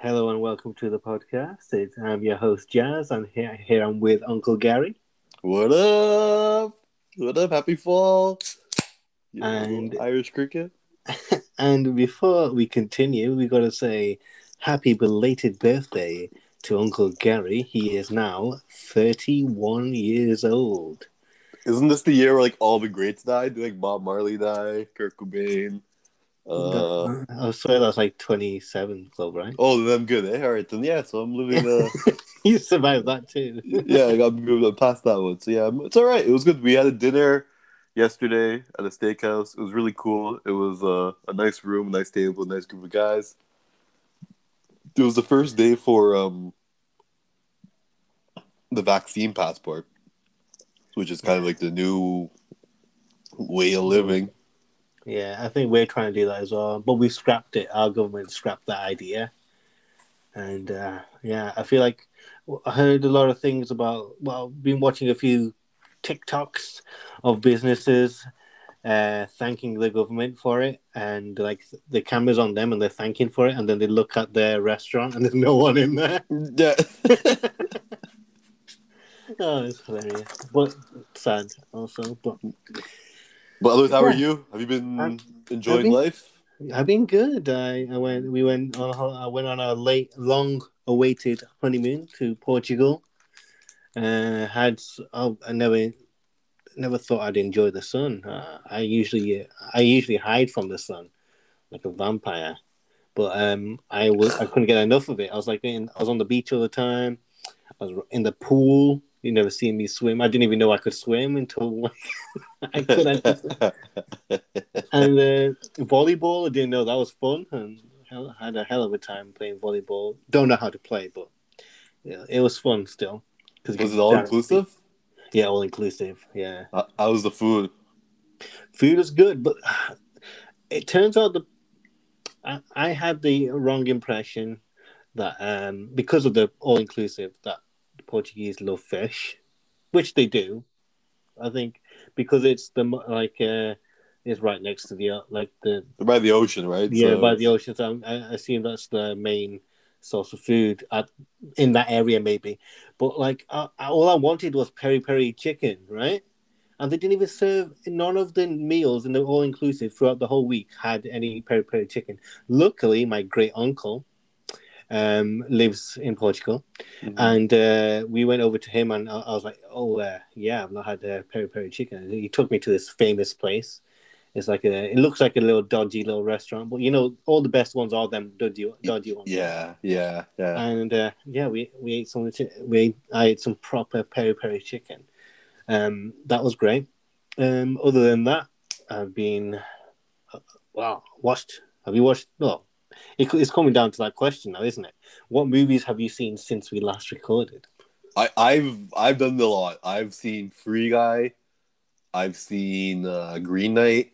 Hello and welcome to the podcast. It's, I'm your host Jazz, and here, here I'm with Uncle Gary. What up? What up? Happy fall. You And- Irish cricket. And before we continue, we got to say happy belated birthday to Uncle Gary. He is now 31 years old. Isn't this the year where like all the greats died? Like Bob Marley died, Kurt Cobain. Uh, I swear that's like 27 club, right? oh, them good. Eh? All right, then yeah. So I'm living. Uh, you survived that too. yeah, I got moved past that one. So yeah, it's all right. It was good. We had a dinner yesterday at a steakhouse. It was really cool. It was uh, a nice room, nice table, nice group of guys. It was the first day for um, the vaccine passport, which is kind of like the new way of living. Yeah, I think we're trying to do that as well, but we scrapped it. Our government scrapped that idea, and uh, yeah, I feel like I heard a lot of things about. Well, been watching a few TikToks of businesses uh, thanking the government for it, and like the cameras on them, and they're thanking for it, and then they look at their restaurant, and there's no one in there. Yeah. Oh, it's hilarious, but sad also. But but otherwise, how are you? Have you been I'm- enjoying I've been- life? I've been good. I, I went. We went on. a I went on a late, long-awaited honeymoon to Portugal. Uh, had oh, I never, never thought I'd enjoy the sun. Uh, I usually, I usually hide from the sun, like a vampire. But um, I was, I couldn't get enough of it. I was like, in, I was on the beach all the time. I was in the pool. You never seen me swim. I didn't even know I could swim until like, I couldn't and uh, volleyball, I didn't know that was fun, and hell, had a hell of a time playing volleyball. Don't know how to play, but yeah, it was fun still. Cause Was it all inclusive? Yeah, all inclusive. Yeah, How how was the food? food is good, but it turns out the I, I had the wrong impression that um, because of the all inclusive that Portuguese love fish, which they do. I think because it's the like uh, it's right next to the uh, like the They're by the ocean, right? yeah So- by the ocean. So I, I assume that's the main source of food at in that area, maybe. But like, I, I- all I wanted was peri peri chicken, right? And they didn't even serve none of the meals in the all inclusive throughout the whole week had any peri peri chicken. Luckily, my great uncle um, lives in Portugal, Mhm. and uh, we went over to him, and I, I was like, "Oh, uh, yeah, I've not had uh, peri peri chicken." And he took me to this famous place. It's like a, it looks like a little dodgy little restaurant, but you know, all the best ones are them dodgy, dodgy ones. yeah, yeah, yeah. And uh, yeah, we we ate some. We ate, I ate some proper peri peri chicken. Um, that was great. Um, other than that, I've been uh, wow watched. Have you watched? No, it, it's coming down to that question now, isn't it? What movies have you seen since we last recorded? I, I've I've done a lot. I've seen Free Guy. I've seen uh, Green Knight.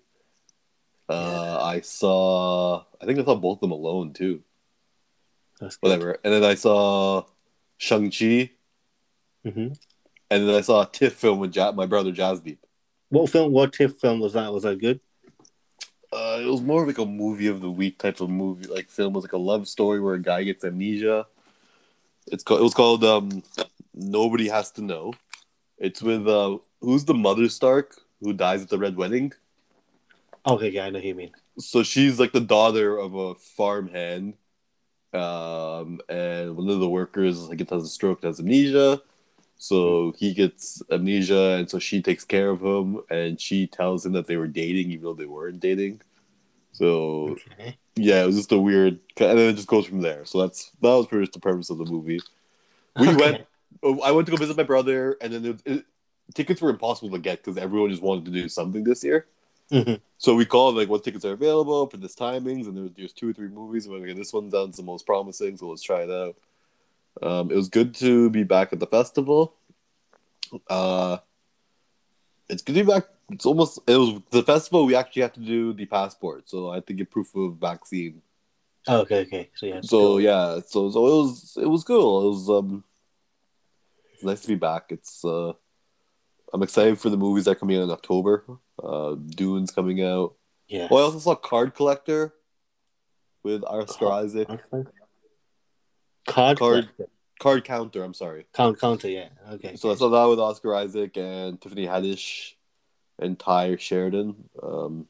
Uh, I saw. I think I saw both of them alone too. That's good. Whatever. And then I saw Shang Chi, hmm and then I saw a TIFF film with ja- my brother Jasdeep. What film? What TIFF film was that? Was that good? Uh, it was more of like a movie of the week type of movie, like film. It was like a love story where a guy gets amnesia. It's called. It was called um, Nobody Has to Know. It's with uh, who's the mother Stark who dies at the Red Wedding. Okay, yeah, I know who you mean. So she's like the daughter of a farmhand, um, and one of the workers like gets has a stroke, has amnesia. So he gets amnesia, and so she takes care of him, and she tells him that they were dating, even though they weren't dating. So Okay. yeah, it was just a weird, and then it just goes from there. So that's that was pretty much the purpose of the movie. We Okay. went. oh, I went to go visit my brother, and then it, it, tickets were impossible to get because everyone just wanted to do something this year. Mhm. So we called like what tickets are available for this timings, and there was just two or three movies. And we're like, okay, this one sounds the most promising, so let's try it out. Um, it was good to be back at the festival. Uh, it's good to be back. It's almost it was the festival. We actually had to do the passport, so I had to get proof of vaccine. Oh, okay, okay. So yeah. So cool. yeah, so so it was it was cool. It was um, it's nice to be back. It's uh, I'm excited for the movies that are coming out in October. Uh, Dune's coming out. Yeah. Well, I also saw Card Collector with Oscar Oh, Isaac. Card, Card- collector. Card Counter. I'm sorry. count counter. Yeah. Okay. So I saw that with Oscar Isaac and Tiffany Haddish and Tye Sheridan. Um,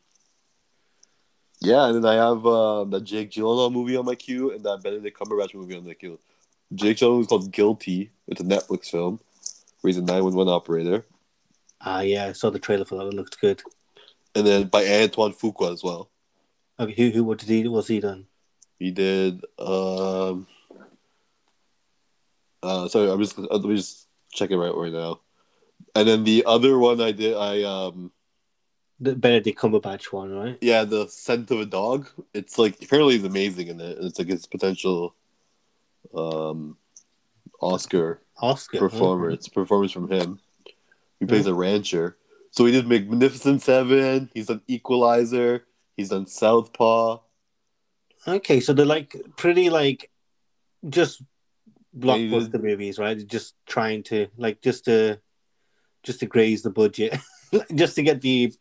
yeah, and then I have uh, that Jake Gyllenhaal movie on my queue and that Benedict Cumberbatch movie on my queue. Jake Gyllenhaal is called Guilty. It's a Netflix film. Where he's a 911 operator. Ah, yeah. I saw the trailer for that. It looked good. And then by Antoine Fuqua as well. Okay. Who? Who? What did he? What's he done? He did. Um, uh, sorry, I'm just uh, let me just check it right right now. And then the other one I did, I um, The Benedict Cumberbatch one, right? yeah, the scent of a dog. It's like apparently he's amazing in it. and It's like its potential, um, Oscar Oscar. performer. performance performance from him. He plays a rancher. So he did Magnificent Seven. He's done Equalizer. He's done Southpaw. Okay, so they're like pretty like just Blockbuster movies, right? Just trying to like just to just to graze the budget, just to get the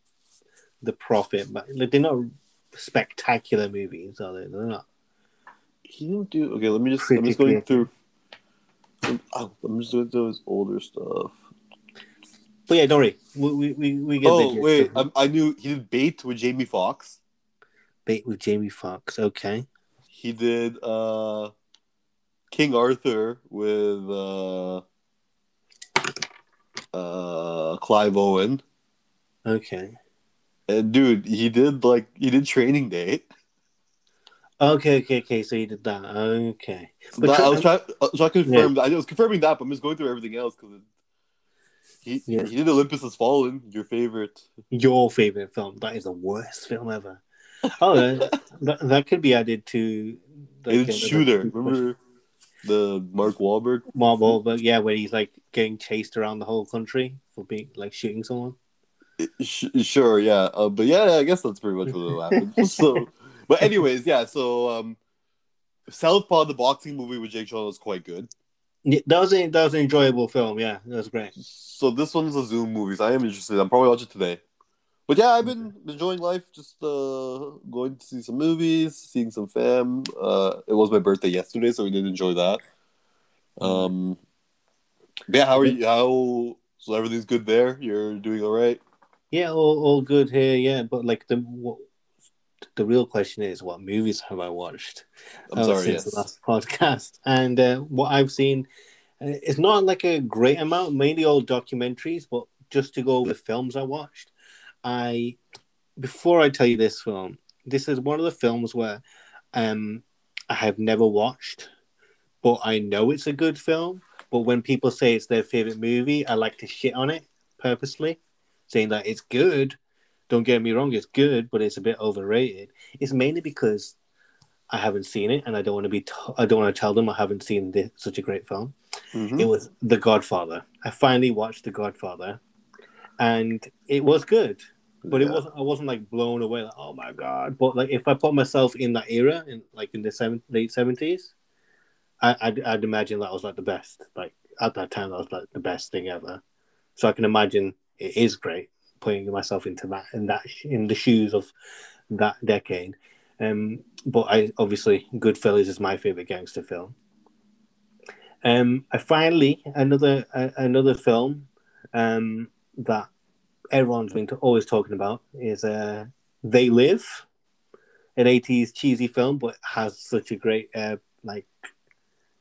the profit. But like, they're not spectacular movies, are they? They're not. He didn't do. Okay, let me just. I'm just going through. Oh, I'm just going through his older stuff. But yeah, don't worry. We we we, get Oh wait. I, I knew he did Bait with Jamie Foxx. Bait with Jamie Foxx. Okay. He did uh, King Arthur with uh, uh, Clive Owen. Okay. And dude, he did like he did Training Day. Okay. Okay. Okay. So you did that. Okay. But that, I was trying. I was trying to confirm. that. I was confirming that, but I'm just going through everything else because he Yeah. he did Olympus Has Fallen, your favorite. Your favorite film? That is the worst film ever. Oh, that, that, could be added to. He did uh, Shooter. Remember the Mark Wahlberg? Mark Wahlberg, yeah, where he's like getting chased around the whole country for being like shooting someone. Sh- sure, yeah, uh, but yeah, I guess that's pretty much what happened. so, but anyways, yeah. So, um, Southpaw, the boxing movie with Jake Gyllenhaal was quite good. Yeah, that was a, that was an enjoyable film. Yeah, that was great. So this one's a Zoom movie. So I am interested. I'm probably watching today. But yeah, I've been enjoying life. Just uh, going to see some movies, seeing some fam. Uh, it was my birthday yesterday, so we did enjoy that. Um, yeah, how are you? How so? Everything's good there. You're doing all right. Yeah, all, all good here. Yeah, but like the what, the real question is, what movies have I watched? I'm uh, sorry. since Yes. the last podcast, and uh, what I've seen, uh, it's not like a great amount. Mainly all documentaries, but just to go over the films I watched, I before I tell you this film, this is one of the films where um I have never watched, but I know it's a good film. But when people say it's their favorite movie, I like to shit on it purposely, saying that it's good. Don't get me wrong, it's good, but it's a bit overrated. It's mainly because I haven't seen it, and I don't want to be. T- I don't want to tell them I haven't seen this, such a great film. Mhm. It was The Godfather. I finally watched The Godfather, and it was good. But it wasn't. I wasn't like blown away. Like, oh my god! But like, if I put myself in that era, in like in the seven, late seventies, I, I'd, I'd imagine that was like the best. Like at that time, that was like the best thing ever. So I can imagine it is great putting myself into that in that in the shoes of that decade. Um, but I obviously Goodfellas is my favorite gangster film. Um, I finally another uh, another film um, that everyone's been to, always talking about is uh, They Live, an eighties cheesy film, but has such a great uh, like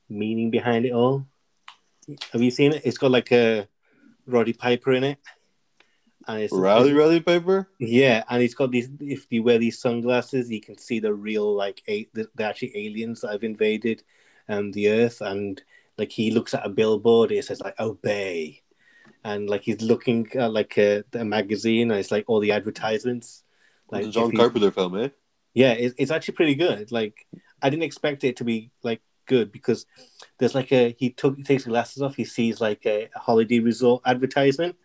meaning behind it all. Have you seen it? It's got like a Roddy Piper in it, and it's Rowdy Rowdy Piper. yeah, and he's got these. If you wear these sunglasses, you can see the real like a, the, the actually aliens that have invaded um the Earth, and like he looks at a billboard, it says like obey, and like he's looking at like a, a magazine, and it's like all the advertisements. Like the John Carpenter film, eh? yeah, it, it's actually pretty good. Like I didn't expect it to be like good because there's like a he took he takes the glasses off, he sees like a, a holiday resort advertisement,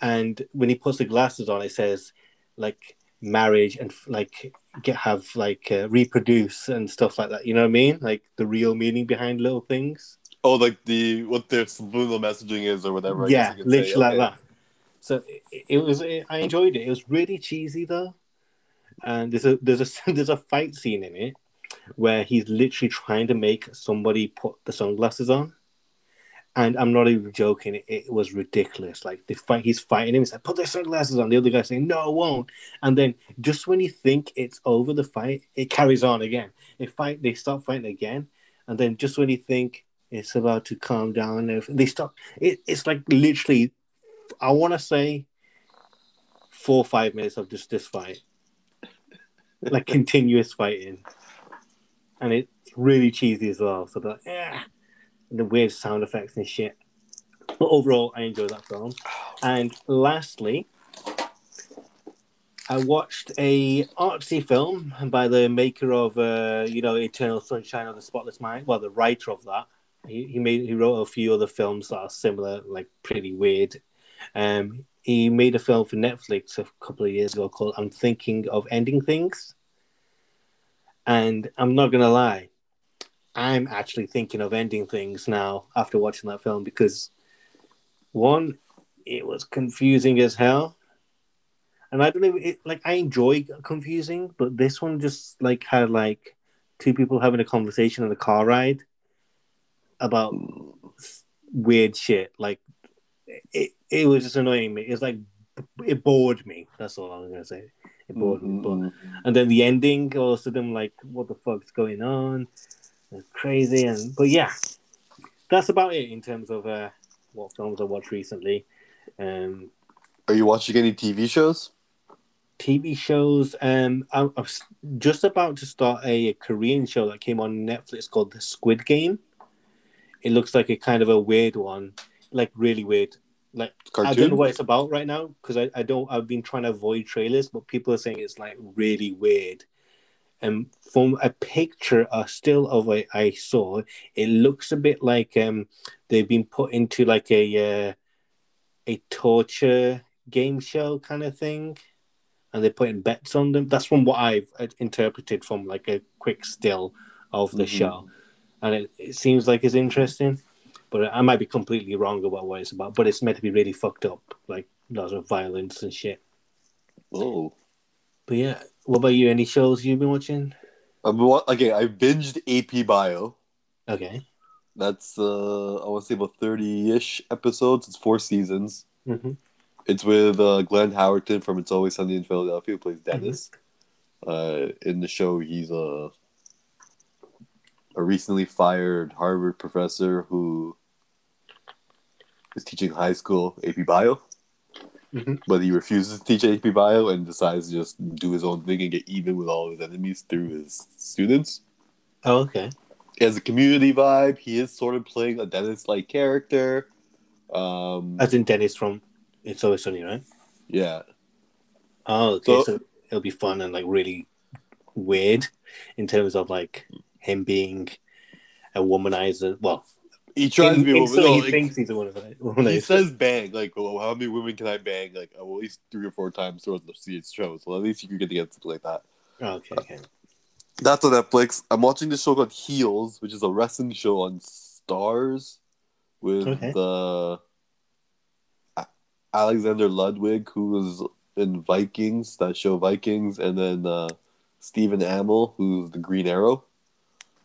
and when he puts the glasses on, it says like marriage and like get have like uh, reproduce and stuff like that. You know what I mean? Like the real meaning behind little things. Oh, like the what their subliminal messaging is or whatever. I yeah, guess you could say. literally like Okay. that. So it, it was. I enjoyed it. It was really cheesy though, and there's a there's a there's a fight scene in it where he's literally trying to make somebody put the sunglasses on. And I'm not even joking. It, it was ridiculous. Like the fight, he's fighting him. He's like, "Put the sunglasses on." The other guy saying, "No, I won't." And then just when you think it's over, the fight it carries on again. They fight. They start fighting again, and then just when you think it's about to calm down, they stop. It, it's like literally, I want to say, four or five minutes of just this fight, like continuous fighting, and it's really cheesy as well. So the yeah the weird sound effects and shit. But overall, I enjoy that film. And lastly, I watched a artsy film by the maker of, uh, you know, Eternal Sunshine of the Spotless Mind. Well, the writer of that. He, he made he wrote a few other films that are similar, like pretty weird. Um, he made a film for Netflix a couple of years ago called "I'm Thinking of Ending Things," and I'm not gonna lie, I'm actually thinking of ending things now after watching that film because one, it was confusing as hell. And I don't know, it, like I enjoy confusing, but this one just like had like two people having a conversation on a car ride about weird shit. Like it, it was just annoying me. It's like it bored me. That's all I was gonna say. It bored mm-hmm. me. But, and then the ending, all of a sudden, like, what the fuck's going on? It's crazy, and but yeah, that's about it in terms of uh, what films I watched recently. Um, Are you watching any TV shows? TV shows. Um, I, I'm just about to start a Korean show that came on Netflix called The Squid Game. It looks like a kind of a weird one, like really weird. Like Cartoon? I don't know what it's about right now because I, I don't. I've been trying to avoid trailers, but people are saying it's like really weird And from a picture, a still of it I saw, it looks a bit like um, they've been put into like a uh, a torture game show kind of thing, and they're putting bets on them. That's from what I've uh, interpreted from like a quick still of the mm-hmm. show, and it, it seems like it's interesting. But I might be completely wrong about what it's about. But it's meant to be really fucked up, like lots of violence and shit. Oh. But yeah, what about you? Any shows you've been watching? I'm okay. I binged AP Bio. Okay. That's uh, I want to say about thirty-ish episodes. It's four seasons. Mm-hmm. It's with uh, Glenn Howerton from It's Always Sunny in Philadelphia, who plays Dennis. Mm-hmm. Uh, in the show, he's a a recently fired Harvard professor who is teaching high school AP Bio. Mm-hmm. But he refuses to teach AP Bio and decides to just do his own thing and get even with all his enemies through his students. Oh, okay. He has a community vibe. He is sort of playing a Dennis like character. Um, As in Dennis from It's Always Sunny, right? Yeah. Oh, okay. So, so it'll be fun and like really weird in terms of like him being a womanizer. Well, he tries in, to be a woman. No, he like, thinks he's a womanizer. He says bang, like, oh, how many women can I bang? Like, oh, at least three or four times throughout the show. So at least you can get to get something like that. Okay, okay. That's on Netflix. I'm watching this show called Heels, which is a wrestling show on Starz with okay. the Alexander Ludwig, who was in Vikings, that show Vikings, and then uh, Stephen Amell, who's the Green Arrow.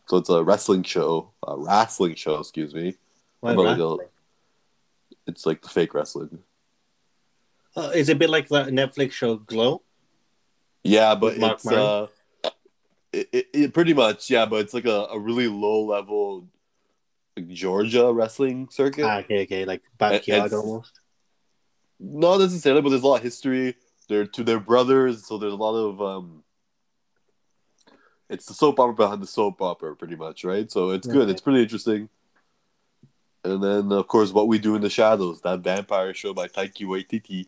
So it's a wrestling show, a wrestling show, excuse me. Why like a, it's like the fake wrestling. Uh, is it a bit like the Netflix show Glow? Yeah, but it's uh, it, it, it, pretty much yeah, but it's like a, a really low level like Georgia wrestling circuit. Ah, okay, okay, like backyard almost. Not necessarily, but there's a lot of history. They're to their brothers, so there's a lot of um it's the soap opera behind the soap opera, pretty much, right? So it's good. It's pretty interesting. And then, of course, what we do in the shadows, that vampire show by Taika Waititi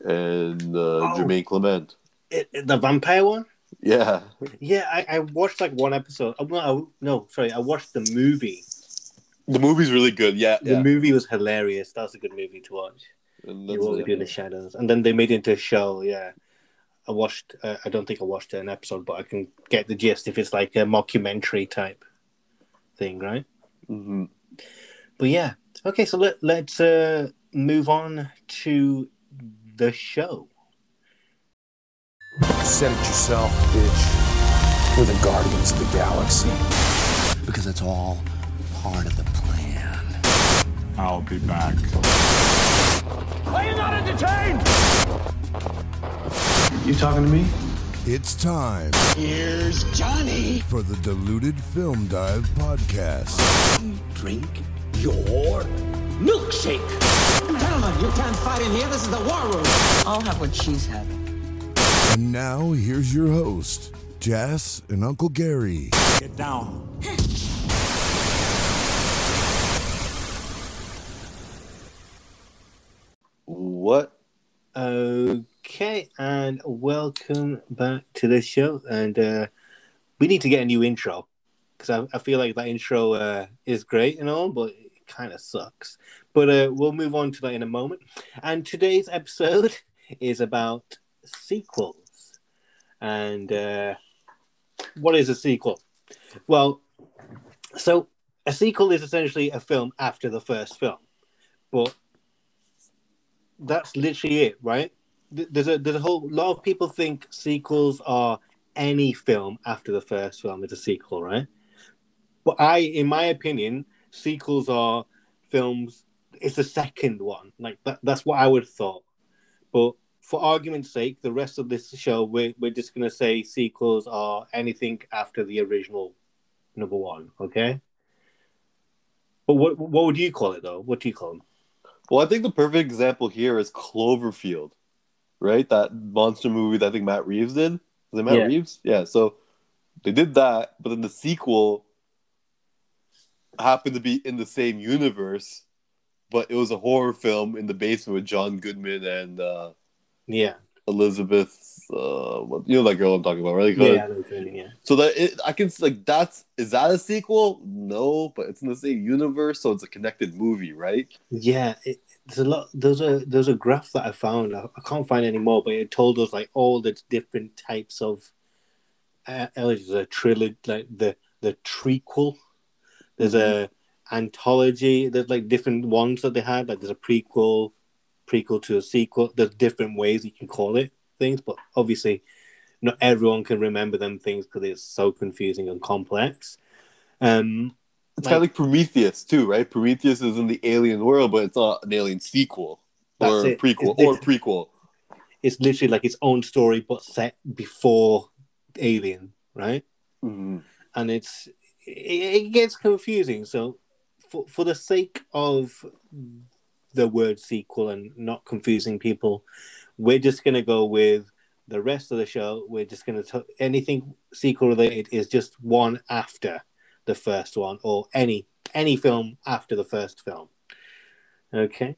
and uh, oh. Jermaine Clement. It, the vampire one. Yeah. Yeah, I, I watched like one episode. Oh, no, no, sorry, I watched the movie. The movie's really good. Yeah, the yeah. movie was hilarious. That's a good movie to watch. And that's, what we do in the shadows, and then they made it into a show. Yeah, I watched. Uh, I don't think I watched an episode, but I can get the gist if it's like a mockumentary type thing, right? Mm-hmm. But yeah, okay. So let let's uh, move on to the show. Said it yourself, bitch. We're the guardians of the galaxy. Because it's all part of the plan. I'll be back. Are you not entertained? You talking to me? It's time Here's Johnny. for the Diluted Film Dive podcast. Drink your milkshake. Gentlemen, you can't fight in here. This is the war room. I'll have what she's having. And now, here's your host, Jess and Uncle Gary. Get down. What? Uh, Okay, and welcome back to the show. And uh, we need to get a new intro because I, I feel like that intro uh, is great and all, but it kind of sucks. But uh, we'll move on to that in a moment. And today's episode is about sequels. And uh, what is a sequel? Well, so a sequel is essentially a film after the first film, but that's literally it, right? Th- There's a there's a whole lot of people think sequels are any film after the first film is a sequel, right? But I, in my opinion, sequels are films. It's the second one, like that. That's what I would have thought. But for argument's sake, the rest of this show, we're we're just gonna say sequels are anything after the original number one, okay? But what what would you call it though? What do you call them? Well, I think the perfect example here is Cloverfield, right? That monster movie that I think Matt Reeves did. Was it Matt Yeah. Reeves? Yeah. So they did that, but then the sequel happened to be in the same universe, but it was a horror film in the basement with John Goodman and uh, Yeah, Elizabeth. Uh, what- you know that girl I'm talking about, right? yeah, I know what you mean, yeah. So that it, I can like that's is that a sequel? No, but it's in the same universe, so it's a connected movie, right? Yeah, it, there's a lot. There's a there's a graph that I found. I, I can't find any more, but it told us like all the different types of. Uh, there's a trilogy, like the the trequel. There's a anthology. There's like different ones that they had. Like there's a prequel, prequel to a sequel. There's different ways you can call it things, but obviously, not everyone can remember them things because it's so confusing and complex. Um, It's Like- kind of like Prometheus too, right? Prometheus is in the alien world, but it's not an alien sequel or prequel It's- or prequel. it's literally like its own story but set before alien right Mhm. and it's it, it gets confusing so for, for the sake of the word sequel and not confusing people we're just going to go with the rest of the show we're just going to anything sequel related is just one after the first one or any any film after the first film okay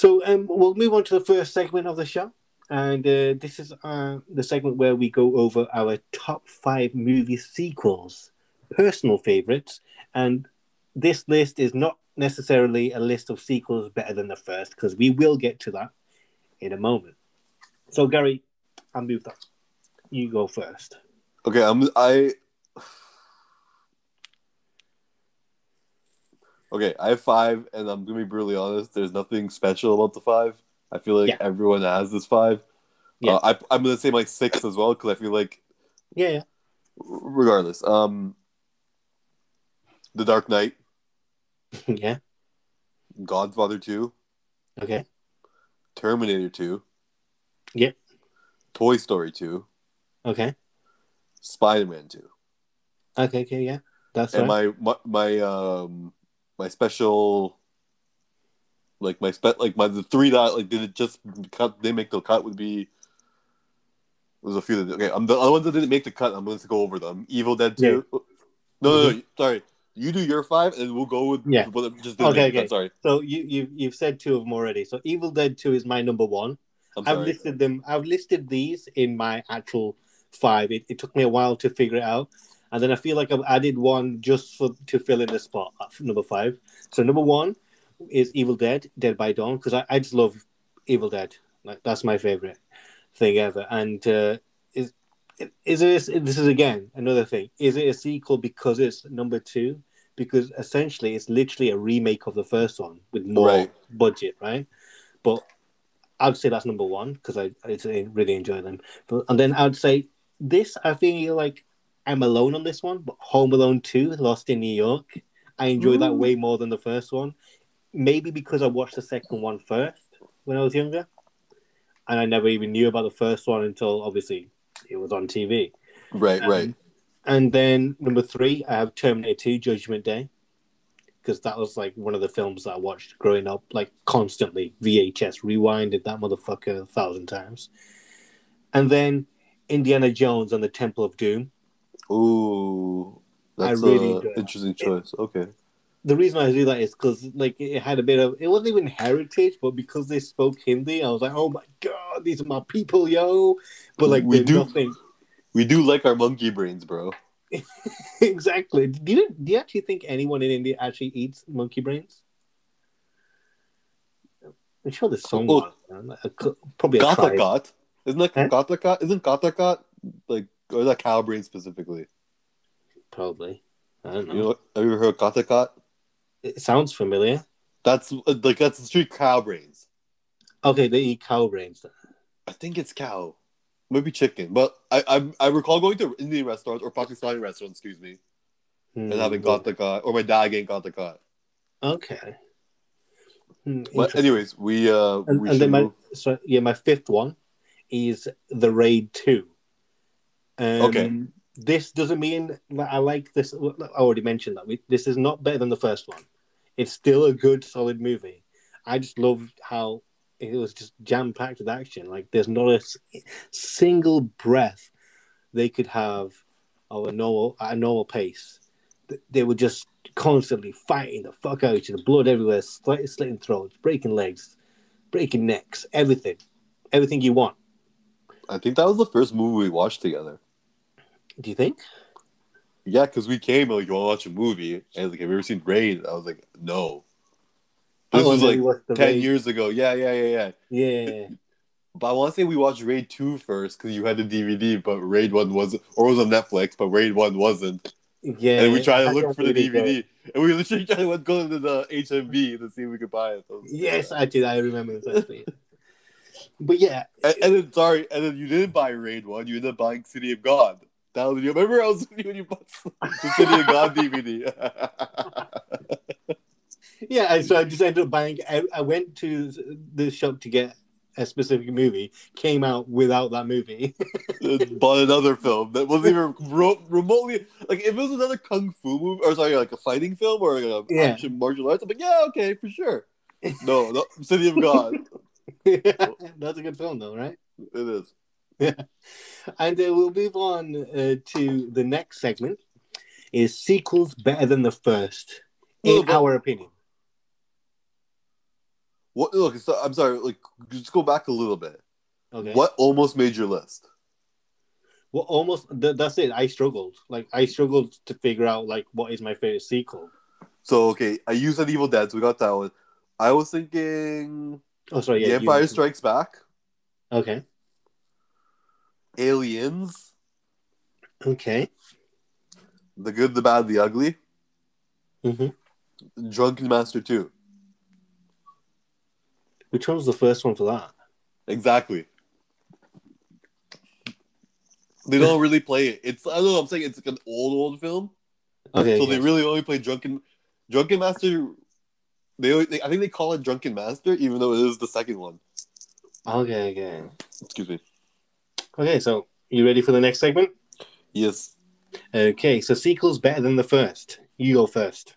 so um, we'll move on to the first segment of the show. And uh, this is uh, the segment where we go over our top five movie sequels, personal favorites. And this list is not necessarily a list of sequels better than the first, because we will get to that in a moment. So, Gary, I'll move that. You go first. Okay, I'm I. Okay, I have five, and I'm gonna be brutally honest. There's nothing special about the five. I feel like Yeah. everyone has this five. Yeah. Uh, I, I'm gonna say my six as well because I feel like, Yeah, yeah. regardless, um, The Dark Knight, yeah. Godfather Two, Okay. Terminator Two, Yep. Toy Story Two, Okay. Spider Man Two, Okay. Okay. Yeah. That's and right. my, my my um my special like my spe- like my the three that like did it just cut they make the cut would be there's a few that okay I'm the other ones that didn't make the cut I'm going to go over them Evil Dead Two no no no mm-hmm. sorry you do your five and we'll go with Yeah. just didn't Okay, cut, sorry So you you you've said two of them already. So Evil Dead Two is my number one. I've listed them. I've listed these in my actual five. It, it took me a while to figure it out, and then I feel like I've added one just for to fill in the spot number five. So number one is Evil Dead, Dead by Dawn, because I, I just love Evil Dead. Like that's my favorite thing ever. And uh, is is it? This is again another thing. Is it a sequel because it's number two? Because essentially, it's literally a remake of the first one with more Right. budget, right? But I'd say that's number one because I, I really enjoy them. But and then I'd say this I feel like I'm alone on this one, but Home Alone 2, Lost in New York, I enjoyed that way more than the first one. Maybe because I watched the second one first when I was younger, and I never even knew about the first one until obviously it was on TV. Right, Um, right. And then number three, I have Terminator 2 Judgment Day. Because that was like one of the films that I watched growing up, like constantly. VHS, rewinded that motherfucker a thousand times. And then Indiana Jones and the Temple of Doom. Ooh, that's really a interesting choice. Okay. The reason I do that is because like it had a bit of it wasn't even heritage, but because they spoke Hindi, I was like, oh my god, these are my people, yo. But like We do- nothing We do like our monkey brains, bro. exactly. Do you do you actually think anyone in India actually eats monkey brains? I'm sure there's someone. Oh. cl- Probably a. Gatakat. Isn't that Huh? Gatakat? Isn't Gatakat like or is that cow brain specifically? Probably. I don't know. You know, have you ever heard of Gatakat? It sounds familiar. That's like that's the street cow brains. Okay, they eat cow brains. Then. I think it's cow, maybe chicken. But I I, I recall going to Indian restaurants or Pakistani restaurants, excuse me, Hmm, and having well, Gatakat or my dad getting Gatakat. Okay. Hmm, But anyways, we uh and, we and then my move. so yeah, my fifth one is the Raid Two. Um, Okay. This doesn't mean that I like this. I already mentioned that. We, this is not better than the first one. It's still a good, solid movie. I just loved how it was just jam packed with action. Like there's not a single breath they could have of a normal at a normal pace. They were just constantly fighting the fuck out of each other, blood everywhere, slit, slitting throats, breaking legs, breaking necks, everything, everything you want. I think that was the first movie we watched together. Do you think? Yeah, because we came like, you want to watch a movie? And like, have you ever seen Raid? I was like, no. This Oh, was like we watched the 10 Raid. years ago. Yeah, yeah, yeah, yeah. Yeah. But I want to say we watched Raid 2 first because you had the DVD, but Raid 1 wasn't, or was on Netflix, but Raid 1 wasn't. Yeah. and we tried to look for the DVD. And we literally tried to go to the HMV to see if we could buy it. So- Yes, I did. I remember this actually. but yeah, And, and then, sorry, and then you didn't buy Raid 1, you ended up buying City of God. Was, you remember I was with you when you bought the City of God DVD? yeah. So I just ended up buying. I, I went to the shop to get a specific movie. Came out without that movie. bought another film that wasn't even ro- remotely like if it was another kung fu movie or sorry like a fighting film or like a Yeah. action martial arts. I'm like, yeah, okay, for sure. No, no, City of God, That's a good film, though, right? it is. And uh, we'll move on uh, to the next segment. Is sequels better than the first, in our opinion? What? Look, so, I'm sorry. Like, just go back a little bit. Okay. What almost made your list? Well, almost. Th- that's it. I struggled. Like I struggled to figure out like what is my favorite sequel. So okay, I used an Evil Dead, so we got that one. I was thinking Oh, sorry. The Yeah. Empire you- Strikes Back, Okay. Aliens, Okay. The Good, the Bad, the Ugly, Mm-hmm. Drunken Master Two. Which one was the first one for that? Exactly. They don't really play it. It's I don't know. I'm saying it's like an old old film, Okay. so they really only play Drunken Drunken Master. They, only- they I think they call it Drunken Master, even though it is the second one. Okay. Okay. Excuse me. Okay. So you ready for the next segment? Yes. Okay. So sequels better than the first. You go first.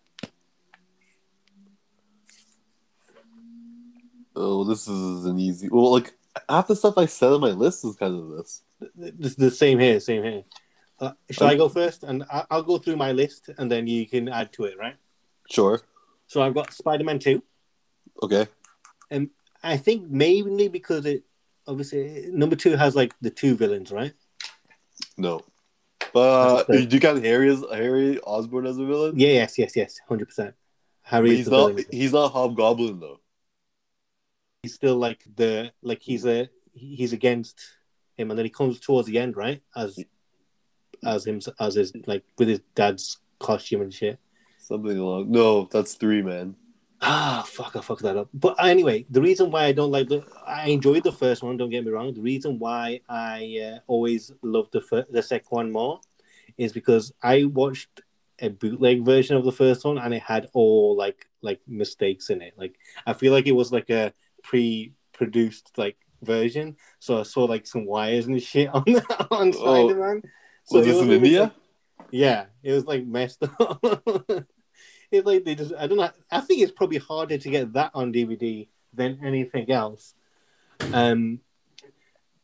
Oh, this is an easy. Well, like half the stuff I said on my list is kind of this. The, the same here. Same here. Uh, shall I go first? And I- I'll go through my list, and then you can add to it, right? Sure. So I've got Spider-Man Two. Okay. And I think mainly because it obviously number two has like the two villains, right? No. But do you count Harry as Harry Osborn as a villain? Yeah, yes, yes, yes, hundred percent. Harry is he's not. villain. He's not Hobgoblin though. He's still like the like he's a he's against him, and then he comes towards the end, right? As as him as his like with his dad's costume and shit. Something along. No, that's three man. Ah, fuck! I fucked that up. But anyway, the reason why I don't like the, I enjoyed the first one. Don't get me wrong. The reason why I uh, always loved the fir- the second one more is because I watched a bootleg version of the first one and it had all like like mistakes in it. Like I feel like it was like a pre-produced like version. So I saw like some wires and shit on on Oh, Spider Man. So was it this in wasn't even- India? yeah, it was like messed up. It's like they just I don't know. I think it's probably harder to get that on DVD than anything else. Um,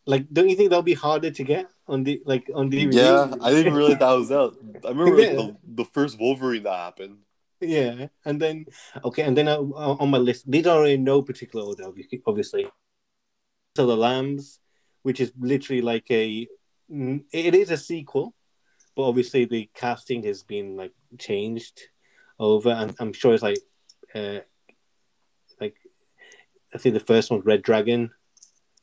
like, don't you think that'll be harder to get on the like on DVD? Yeah, I didn't realize that was out. I remember like, Yeah. the, the first Wolverine that happened. Yeah, and then okay, and then uh, on my list, these are in no particular order, obviously. So the Lambs, which is literally like a, mm, it is a sequel, but obviously the casting has been like changed over, and I'm sure it's like, uh, like, I think the first one was Red Dragon,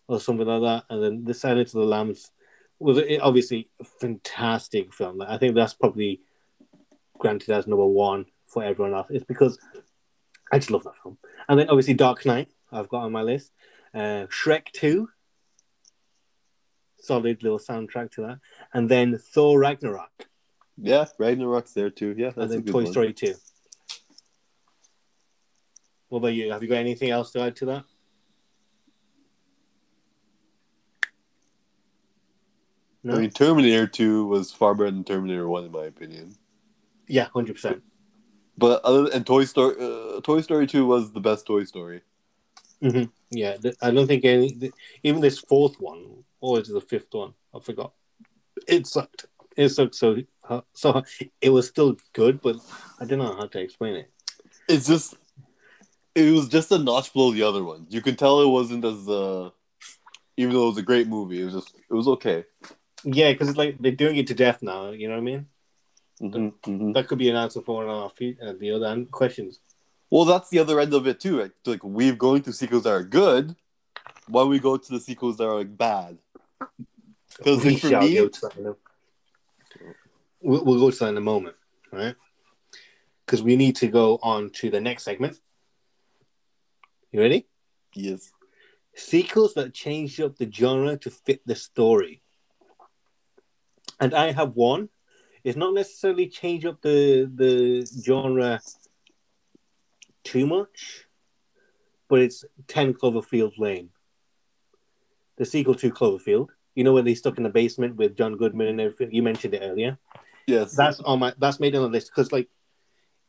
or something like that, and then the Silence of the Lambs was obviously a fantastic film. Like, I think that's probably granted as number one for everyone else. It's because I just love that film. And then obviously Dark Knight, I've got on my list. Uh, Shrek 2, solid little soundtrack to that. And then Thor Ragnarok. Yeah, Ragnarok's there too. Yeah, and that's a then good Toy one. Story 2. What about you? Have you got anything else to add to that? No? I mean, Terminator 2 was far better than Terminator 1, in my opinion. yeah, 100%. But other and Toy Story, uh, Toy Story 2 was the best Toy Story. hmm Yeah, th- I don't think any, even this fourth one, or is it the fifth one? I forgot. It sucked. It sucked so so. It was still good, but I don't know how to explain it. It's just, it was just a notch below the other one. You can tell it wasn't as, uh, even though it was a great movie, it was just, it was okay. Yeah, because it's like they're doing it to death now. You know what I mean? Mhm, mhm. That could be an answer for one of our feet, uh, the other end questions. Well, that's the other end of it too. Like, like we're going to sequels that are good. Why don't we go to the sequels that are like bad? Because like, for me, go to that in a- We'll, we'll go to that in a moment, right? Because we need to go on to the next segment. You ready? yes, sequels that change up the genre to fit the story. And I have one. It's not necessarily change up the the genre too much, but it's Ten Cloverfield Lane. The sequel to Cloverfield. You know when they stuck in the basement with John Goodman and everything. You mentioned it earlier yes, that's on my that's made on the list because like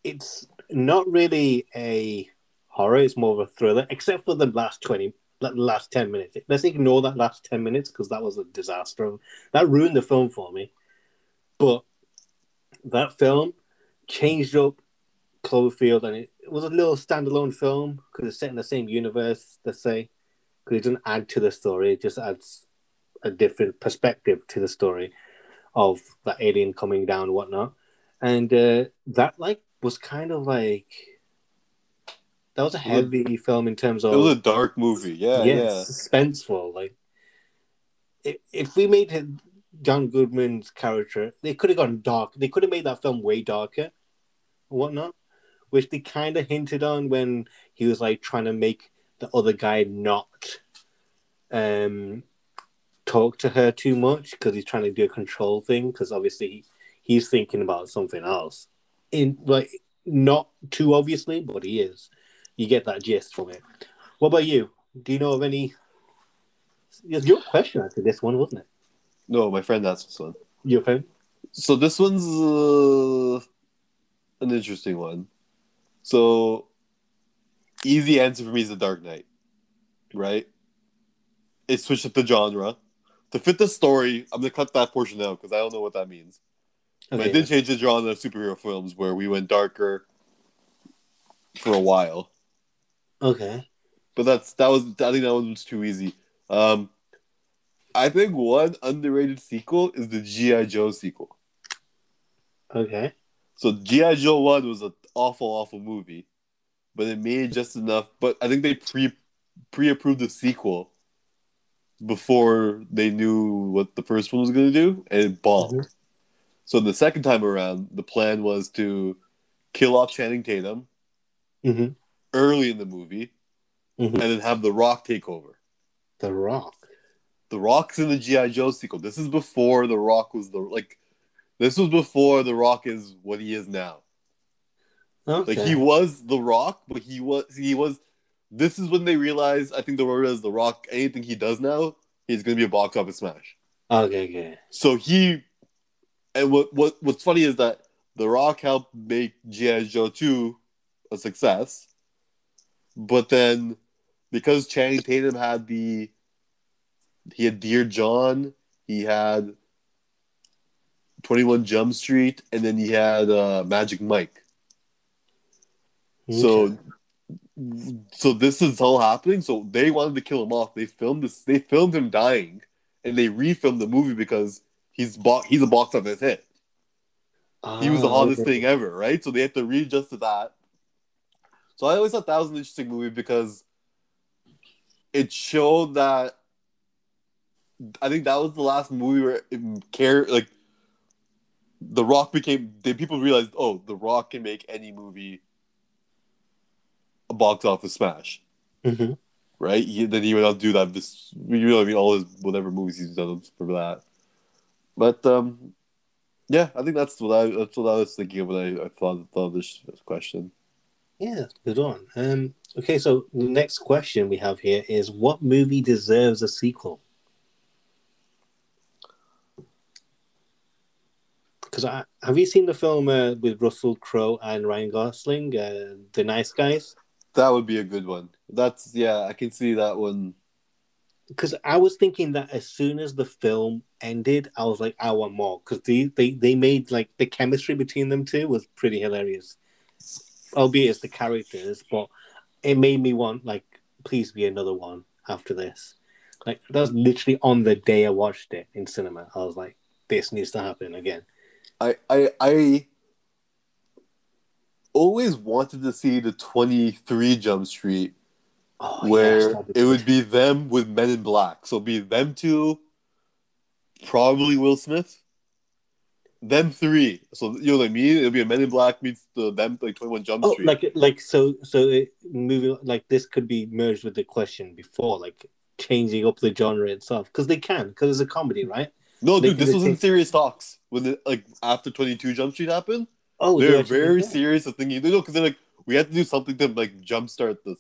it's not really a horror it's more of a thriller except for the last 20 the last 10 minutes. Let's ignore that last 10 minutes because that was a disaster. That ruined the film for me. But that film changed up cloverfield and it, it was a little standalone film because it's set in the same universe let's say because it doesn't add to the story it just adds a different perspective to the story of that alien coming down and whatnot. And uh, that like was kind of like that was a heavy film in terms of it was a dark movie. Yeah, yeah, yeah. suspenseful. Like if, if we made him John Goodman's character, they could have gone dark. They could have made that film way darker, whatnot, which they kind of hinted on when he was like trying to make the other guy not um talk to her too much because he's trying to do a control thing because obviously he, he's thinking about something else. In like not too obviously but he is. You get that gist from it. What about you? Do you know of any it's your question actually this one wasn't it? No, my friend asked this one. your phone So this one's uh, an interesting one. So easy answer for me is the Dark Knight, right? It switched up the genre to fit the story. I'm gonna cut that portion out because I don't know what that means. But Okay, it did change the genre of superhero films where we went darker for a while. okay But that's that was I think that one was too easy. Um, I think one underrated sequel is the GI Joe sequel. okay So GI Joe One was an awful, awful movie, but it made just enough. But I think they pre pre approved the sequel before they knew what the first one was going to do, and it bombed. So the second time around, the plan was to kill off Channing Tatum, hmm early in the movie, Mhm. and then have The Rock take over. The Rock. The Rock's in the GI Joe sequel. This is before The Rock was the like. This was before The Rock is what he is now. Okay. Like he was The Rock, but he was he was. This is when they realize I think the word is The Rock. Anything he does now, he's going to be a box office smash. Okay, okay. So he, and what what what's funny is that The Rock helped make GI Joe two a success, but then because Channing Tatum had the, he had Dear John, he had Twenty One Jump Street, and then he had uh, Magic Mike. Okay. so this is all happening. So they wanted to kill him off. They filmed this. They filmed him dying, and they refilmed the movie because he's bo- he's a box office hit. He was the Ah, hottest okay. thing ever, right? So they had to readjust to that. So I always thought that was an interesting movie because it showed that I think that was the last movie where it care like the Rock became. They people realized, oh, the Rock can make any movie a box office smash, Mhm. right? He, then he would to do that. This you know, I mean, all his whatever movies he's done for that. But um, yeah, I think that's what I that's what I was thinking of when I, I thought thought of this question. Yeah, good on. Um, okay, so the next question we have here is what movie deserves a sequel? Because I have you seen the film uh, with Russell Crowe and Ryan Gosling, uh, The Nice Guys? That would be a good one. That's yeah, I can see that one. Because I was thinking that as soon as the film ended, I was like, I want more. Because they, they, they made like the chemistry between them two was pretty hilarious. Albeit it's the characters, but it made me want like, please be another one after this. Like that was literally on the day I watched it in cinema. I was like, this needs to happen again. I I I always wanted to see the twenty three Jump Street Oh, where that'd it would be them with Men in Black. So it'd be them two, probably Will Smith, them three. So you know what I mean? It'll be a Men in Black meets the them like Twenty One Jump Oh, Street. like like so so it, moving like this could be merged with the question before, like changing up the genre itself because they can because it's a comedy, right? no, they- dude, this was in serious talks when it, like after Twenty Two Jump Street happened. Oh, they're very serious of thinking. No, because they're like we have to do something to like jumpstart the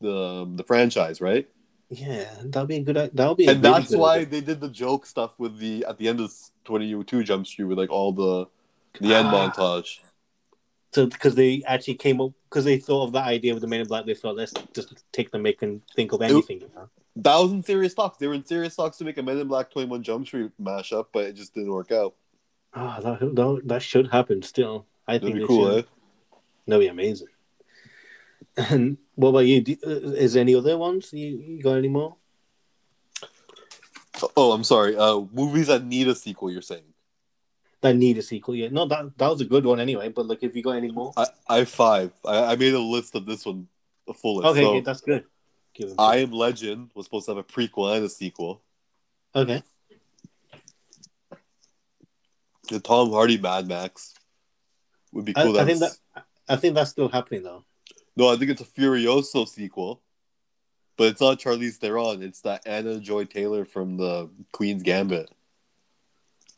the the franchise, right? Yeah, that'll be a good. That'll be, and really that's why idea. they did the joke stuff with the at the end of Twenty Two Jump Street with like all the the end Ah. montage. So because they actually came up because they thought of that idea with the Men in Black, they thought let's just take the make and think of anything. You know? That was in serious talks. They were in serious talks to make a Men in Black Twenty One Jump Street mashup, but it just didn't work out. Ah, that, that that should happen. Still, I That'd think be cool, should. eh? That'd be amazing. And what about you? Do, uh, is there any other ones? You, you got any more? Oh, I'm sorry. Uh, movies that need a sequel. You're saying? That need a sequel? Yeah, no, that that was a good one anyway. But like, if you got any more, I I have five. I, I made a list of this one, a full list. okay, so, yeah, that's good. I Am Legend was supposed to have a prequel and a sequel. okay. The Tom Hardy Mad Max would be I, cool. I think That's- that I think that's still happening though. No, I think it's a Furiosa sequel, but it's not Charlize Theron. It's that Anna Joy Taylor from the Queen's Gambit.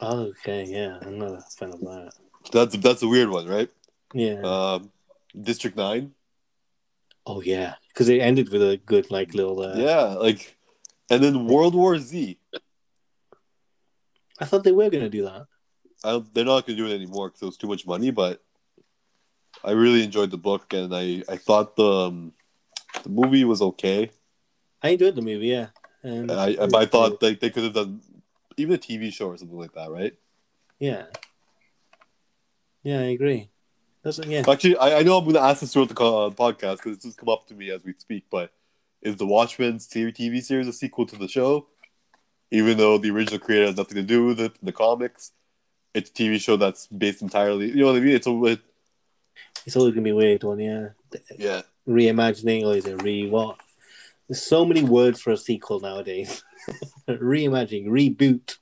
Okay, yeah, I'm not a fan of that. That's that's a weird one, right? Yeah. Um, District Nine. oh yeah, because it ended with a good like little. Uh, yeah, like, and then World War Z. I thought they were gonna do that. I don't, they're not going to do it anymore because it was too much money. But I really enjoyed the book, and I I thought the um, the movie was okay. I enjoyed the movie, yeah. And I I, I thought like they could have done even a TV show or something like that, right? yeah, yeah, I agree. That's yeah. Actually, I, I know I'm going to ask this throughout the uh, podcast because it's just come up to me as we speak. But is the Watchmen series, TV series a sequel to the show? Even though the original creator has nothing to do with it the comics, it's a TV show that's based entirely. You know what I mean? It's a it, It's always gonna be a weird one, yeah. yeah. Reimagining or is it re what? There's so many words for a sequel nowadays. Reimagining, reboot.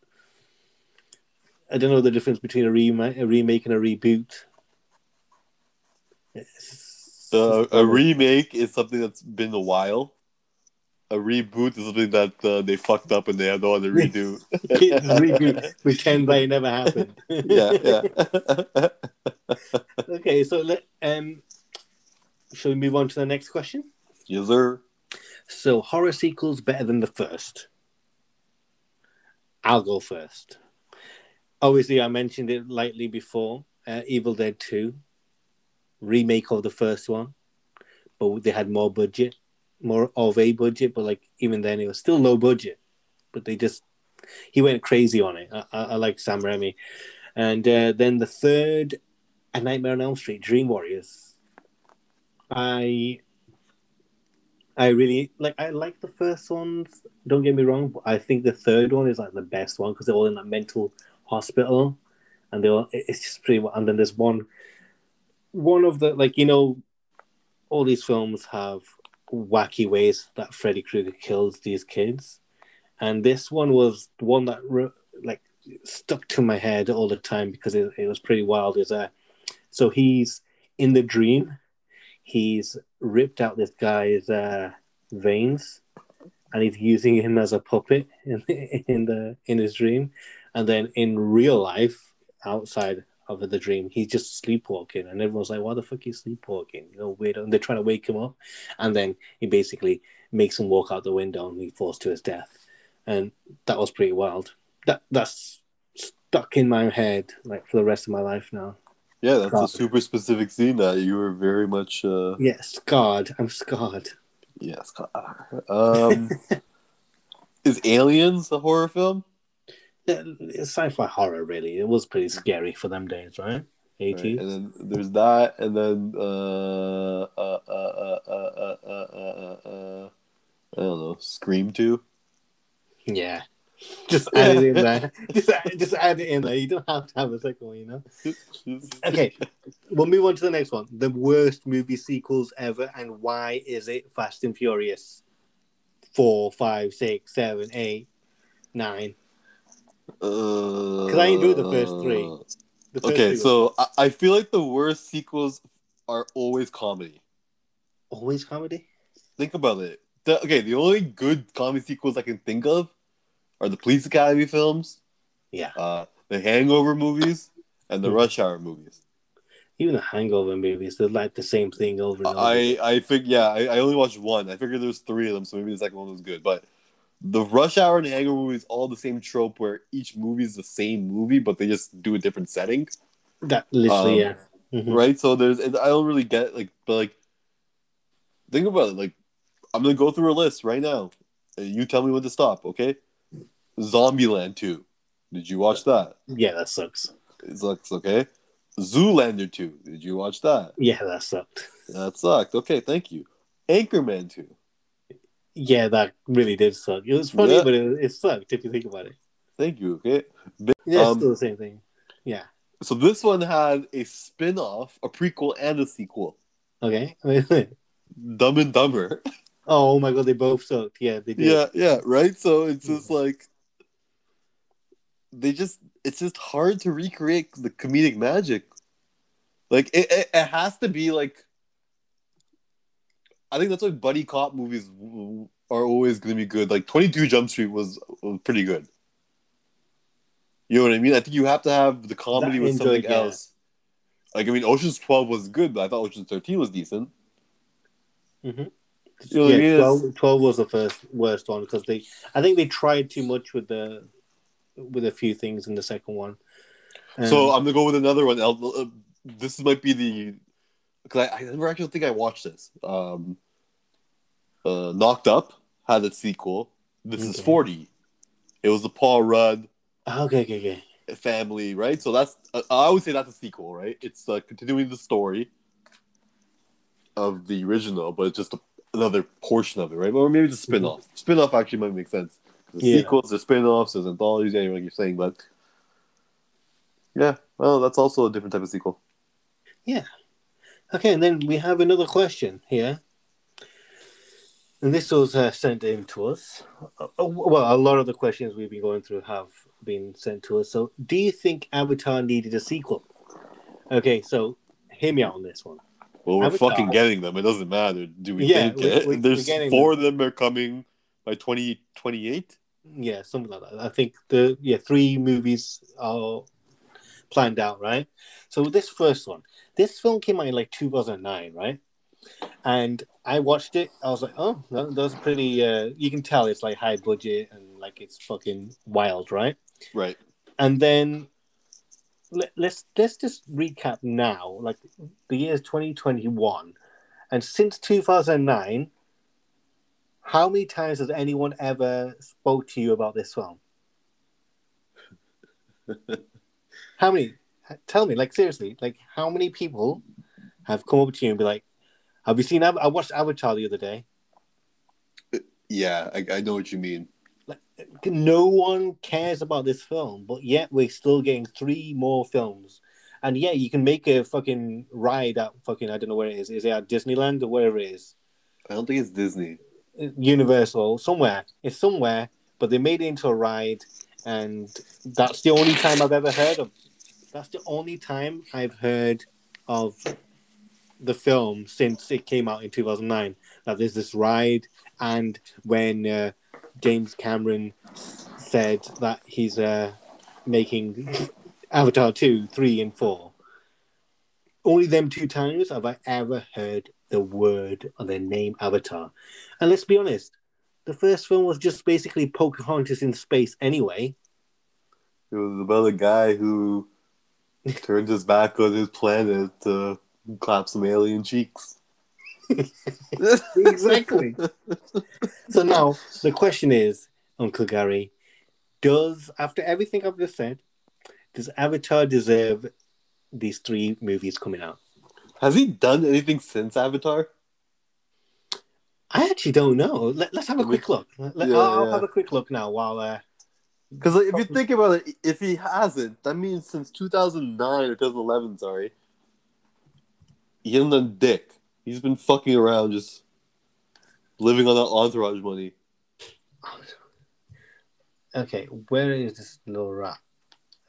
I don't know the difference between a, rema- a remake and a reboot. It's Uh, a remake is something that's been a while. A reboot is something that uh, they fucked up and they had no to redo. Reboot, pretend that it never happened. yeah, yeah. okay, so let um, shall we move on to the next question? yes, sir. So, horror sequels better than the first. I'll go first. Obviously, I mentioned it lightly before. Uh, Evil Dead Two, remake of the first one, but they had more budget, more of a budget. But like even then, it was still low budget. But they just he went crazy on it. I, I, I like Sam Raimi, and uh, then the third, A Nightmare on Elm Street, Dream Warriors. I I really like. I like the first ones. Don't get me wrong, but I think the third one is like the best one because they're all in that mental hospital, and they all. It's just pretty. And then there's one, one of the like you know, all these films have wacky ways that Freddy Krueger kills these kids, and this one was one that re- like stuck to my head all the time because it, it was pretty wild. Is uh, so he's in the dream he's ripped out this guy's uh, veins and he's using him as a puppet in, in the in his dream and then in real life outside of the dream. He's just sleepwalking and everyone's like why the fuck are you sleepwalking? You know weird and they're trying to wake him up and then he basically makes him walk out the window and he falls to his death. And that was pretty wild. That that's stuck in my head like for the rest of my life now. Yeah, that's a super specific scene that you were very much. Uh, yeah scarred i'm scarred. Yes. Um, is Aliens a horror film? Sci-fi horror, really. It was pretty scary for them days, right? Right, 80s. And then there's that, and then uh, uh, uh, uh, uh, uh, uh, uh, uh, I don't know, Scream Two. Yeah. Just add it in there. Just, just add it in there. You don't have to have a second one, you know? Okay, we'll move on to the next one. The worst movie sequels ever, and why is it Fast and Furious? Four, five, six, seven, eight, nine. Because I enjoyed the first three. The first Okay, three so I, I feel like the worst sequels are always comedy. always comedy. Think about it. The, okay, the only good comedy sequels I can think of are the Police Academy films, Yeah, uh, the Hangover movies, and the Mhm. Rush Hour movies. even the Hangover movies, they're like the same thing over and over. I I think yeah, I, I only watched one. I figured there was three of them, so maybe the second one was good. But the Rush Hour and Hangover movies all the same trope where each movie is the same movie, but they just do a different setting, that literally, um, yeah. Mhm. right? So there's I don't really get like, but like think about it. Like I'm gonna go through a list right now, and you tell me when to stop, okay? Zombieland two, did you watch that? Yeah, that sucks. It sucks, okay. Zoolander two, did you watch that? Yeah, that sucked. That sucked. Okay, thank you. Anchorman two. Yeah, that really did suck. It was funny, Yeah. but it, it sucked if you think about it. Thank you. Okay. Yeah, it's Um, still the same thing. Yeah. So this one had a spin-off, a prequel, and a sequel. Okay. Dumb and Dumber. oh my god, they both sucked. Yeah, they did. yeah, yeah, right. So it's just like they just it's just hard to recreate the comedic magic. Like it, it, it has to be like I think that's why buddy cop movies are always going to be good. Like Twenty Two Jump Street was, was pretty good. You know what I mean? I think you have to have the comedy That with something yeah. else. Like I mean, Ocean's Twelve was good, but I thought Ocean's Thirteen was decent. Mhm. You know yeah, 12, 12 was the first worst one because they, I think they tried too much with the, with a few things in the second one. Um, So I'm gonna go with another one. I'll- uh, This might be the because I, I never actually think I watched this. Um, uh, Knocked Up had a sequel. This is forty. It was the Paul Rudd okay, okay, okay. family, right? So that's uh, I would say that's a sequel, right? It's uh, continuing the story of the original, but it's just a, another portion of it, right? Or maybe it's a spin-off. Spin-off actually might make sense. The Yeah. sequels, there's spin-offs, there's anthologies, yeah, like you're saying, but yeah, well, that's also a different type of sequel. Yeah. Okay, and then we have another question here. And this was uh, sent in to us. Uh, uh, well, a lot of the questions we've been going through have been sent to us. So, do you think Avatar needed a sequel? Okay, so hear me out on this one. Well, we're Avatar. fucking getting them. It doesn't matter. Do we Yeah, think we- it? we- we're There's four of them are coming by 2028. Yeah, something like that. I think the yeah three movies are planned out, right? So this first one, this film came out in like 2009, right? And I watched it. I was like, oh, that, that's pretty. Uh, you can tell it's like high budget and like it's fucking wild, right? right. And then let, let's let's just recap now. Like the year is 2021, and since 2009, how many times has anyone ever spoke to you about this film? how many? Tell me, like seriously, like how many people have come up to you and be like, "Have you seen? I watched Avatar the other day." Yeah, I, I know what you mean. Like, no one cares about this film, but yet we're still getting three more films. And yeah, you can make a fucking ride at fucking I don't know where it is. Is it at Disneyland or wherever it is? I don't think it's Disney. Universal, somewhere. It's somewhere, but they made it into a ride, and that's the only time I've ever heard of. That's the only time I've heard of the film since it came out in 2009. That there's this ride, and when uh, James Cameron said that he's uh, making Avatar 2, 3, and 4. Only them two times have I ever heard the word or the name Avatar. And let's be honest, the first film was just basically Pocahontas in space anyway. It was about a guy who turned his back on his planet to clap some alien cheeks. Exactly. so now the question is, Uncle Gary, does after everything I've just said, does Avatar deserve these three movies coming out? Has he done anything since Avatar? I actually don't know. Let, us have a quick look. Let, Yeah, I'll, I'll yeah. have a quick look now while uh, Because like, if you think about it, if he hasn't, that means since 2009 or 2011, sorry, he hasn't dick. He's been fucking around, just living on that entourage money. Okay, where is this little rat?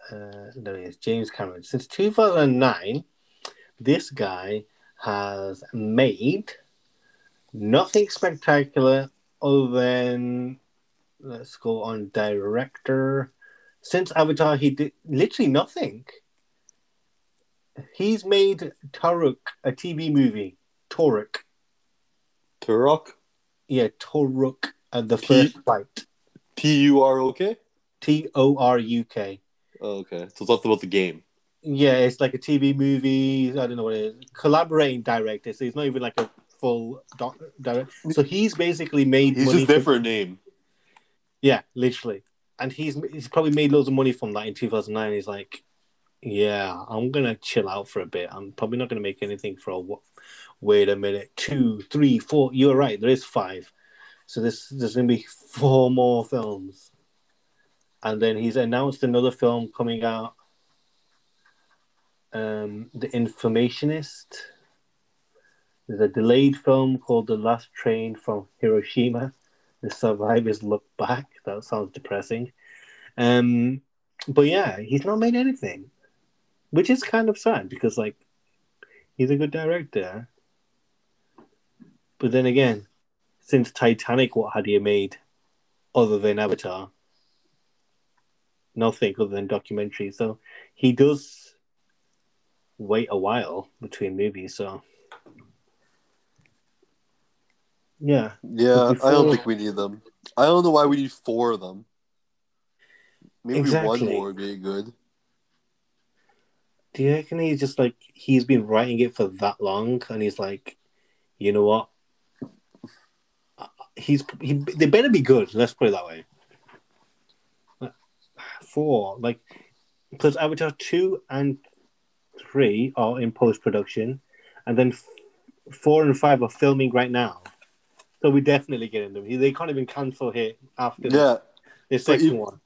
Uh, there he is, James Cameron. Since 2009, this guy has made nothing spectacular other than let's go on director. Since Avatar, he did literally nothing. He's made Turok, a TV movie. Toruk. Turok, Yeah, Toruk, uh, the first flight. T U R O K. T O R U K. Oh, okay, so it's about the game. Yeah, it's like a TV movie. I don't know what it is. Collaborating director. So he's not even like a full doc- direct. So he's basically made He's just from- different name. Yeah, literally. And he's he's probably made loads of money from that in 2009. He's like, yeah, I'm gonna chill out for a bit. I'm probably not gonna make anything for a. Wait a minute, two, three, four. You're right. There is five. So this there's gonna be four more films. And then he's announced another film coming out. Um, The Informationist. There's a delayed film called The Last Train from Hiroshima. The Survivors Look Back. That sounds depressing. Um, but yeah, he's not made anything, which is kind of sad because like he's a good director. But then again, since Titanic, what had he made other than Avatar? Nothing other than documentary. So he does wait a while between movies. So yeah, Yeah, Before- I don't think we need them. I don't know why we need four of them. Maybe Exactly. one more would be good. Do you reckon he's just like he's been writing it for that long, and he's like, you know what? Uh, he's he. They better be good. Let's put it that way. Four, like, because Avatar two and three are in post production, and then f- four and five are filming right now. So we definitely getting them. They can't even cancel here after Yeah, the second you- one.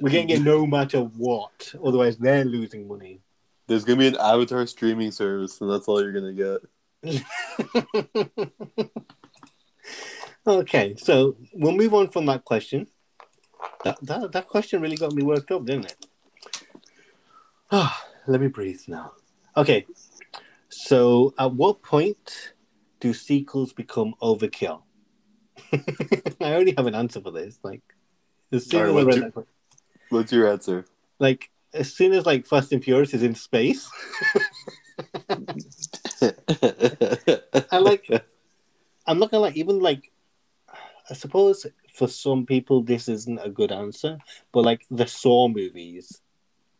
We're getting it no matter what. Otherwise, they're losing money. There's gonna be an Avatar streaming service, and that's all you're gonna get. okay, so we'll move on from that question. That, that, that question really got me worked up, didn't it? Ah, let me breathe now. Okay, So, at what point do sequels become overkill? I already have an answer for this. Like, as soon as right, I what's read your- that- What's your answer? like as soon as like Fast and Furious is in space, I like. I'm not gonna like even like. I suppose for some people this isn't a good answer, but like the Saw movies,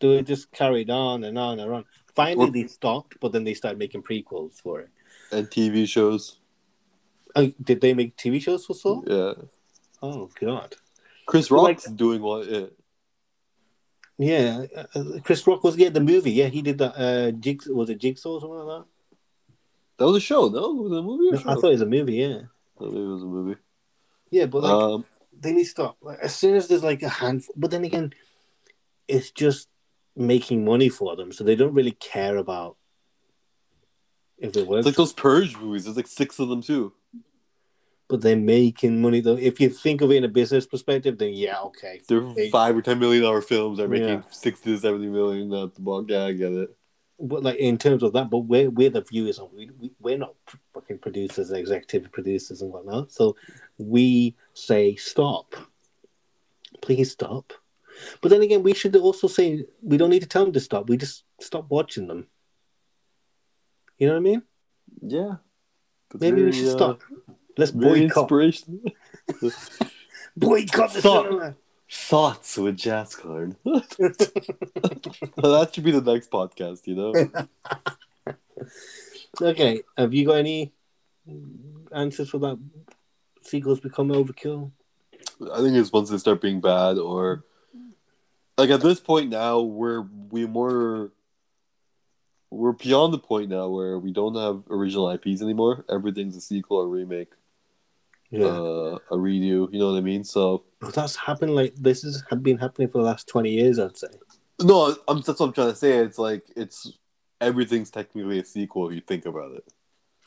they just carried on and on and on. Finally, Or- they stopped, but then they started making prequels for it. and TV shows. Oh, did they make TV shows for Saw? Yeah. Oh God. Chris So, like- Rock's doing one. Yeah. Uh, uh, Chris Rock was yeah the movie. Yeah, he did that. Uh, Jigs was it Jigsaw or something like That That was a show, no? Was it a movie show? I thought it was a movie. Yeah, thought it was a movie. yeah, but like um, they need to stop. Like, as soon as there's like a handful, but then again, it's just making money for them, so they don't really care about if it works. it's like those Purge movies. There's like six of them too. But they're making money though. If you think of it in a business perspective, then yeah, okay. They're They- five or ten million dollar films. They're making Yeah. sixty to seventy million at the box. Yeah, I get it. But like in terms of that, but we're we're the viewers, and we, we we're not fucking producers, executive producers, and whatnot. So we say stop, please stop. But then again, we should also say we don't need to tell them to stop. We just stop watching them. You know what I mean? Yeah. Maybe we should uh, stop. Let's Very boycott. inspirational. Boycott the Stop. cinema. Thoughts with Jazz Card. that should be the next podcast, you know? Okay, have you got any answers for that? Sequels become overkill. I think it's once they start being bad or like at this point now we're we more we're beyond the point now where we don't have original IPs anymore. Everything's a sequel or remake, Yeah, uh, a redo. You know what I mean? So but that's happened. Like this has been happening for the last twenty years, I'd say. no, I'm, that's what I'm trying to say. It's like it's everything's technically a sequel if you think about it,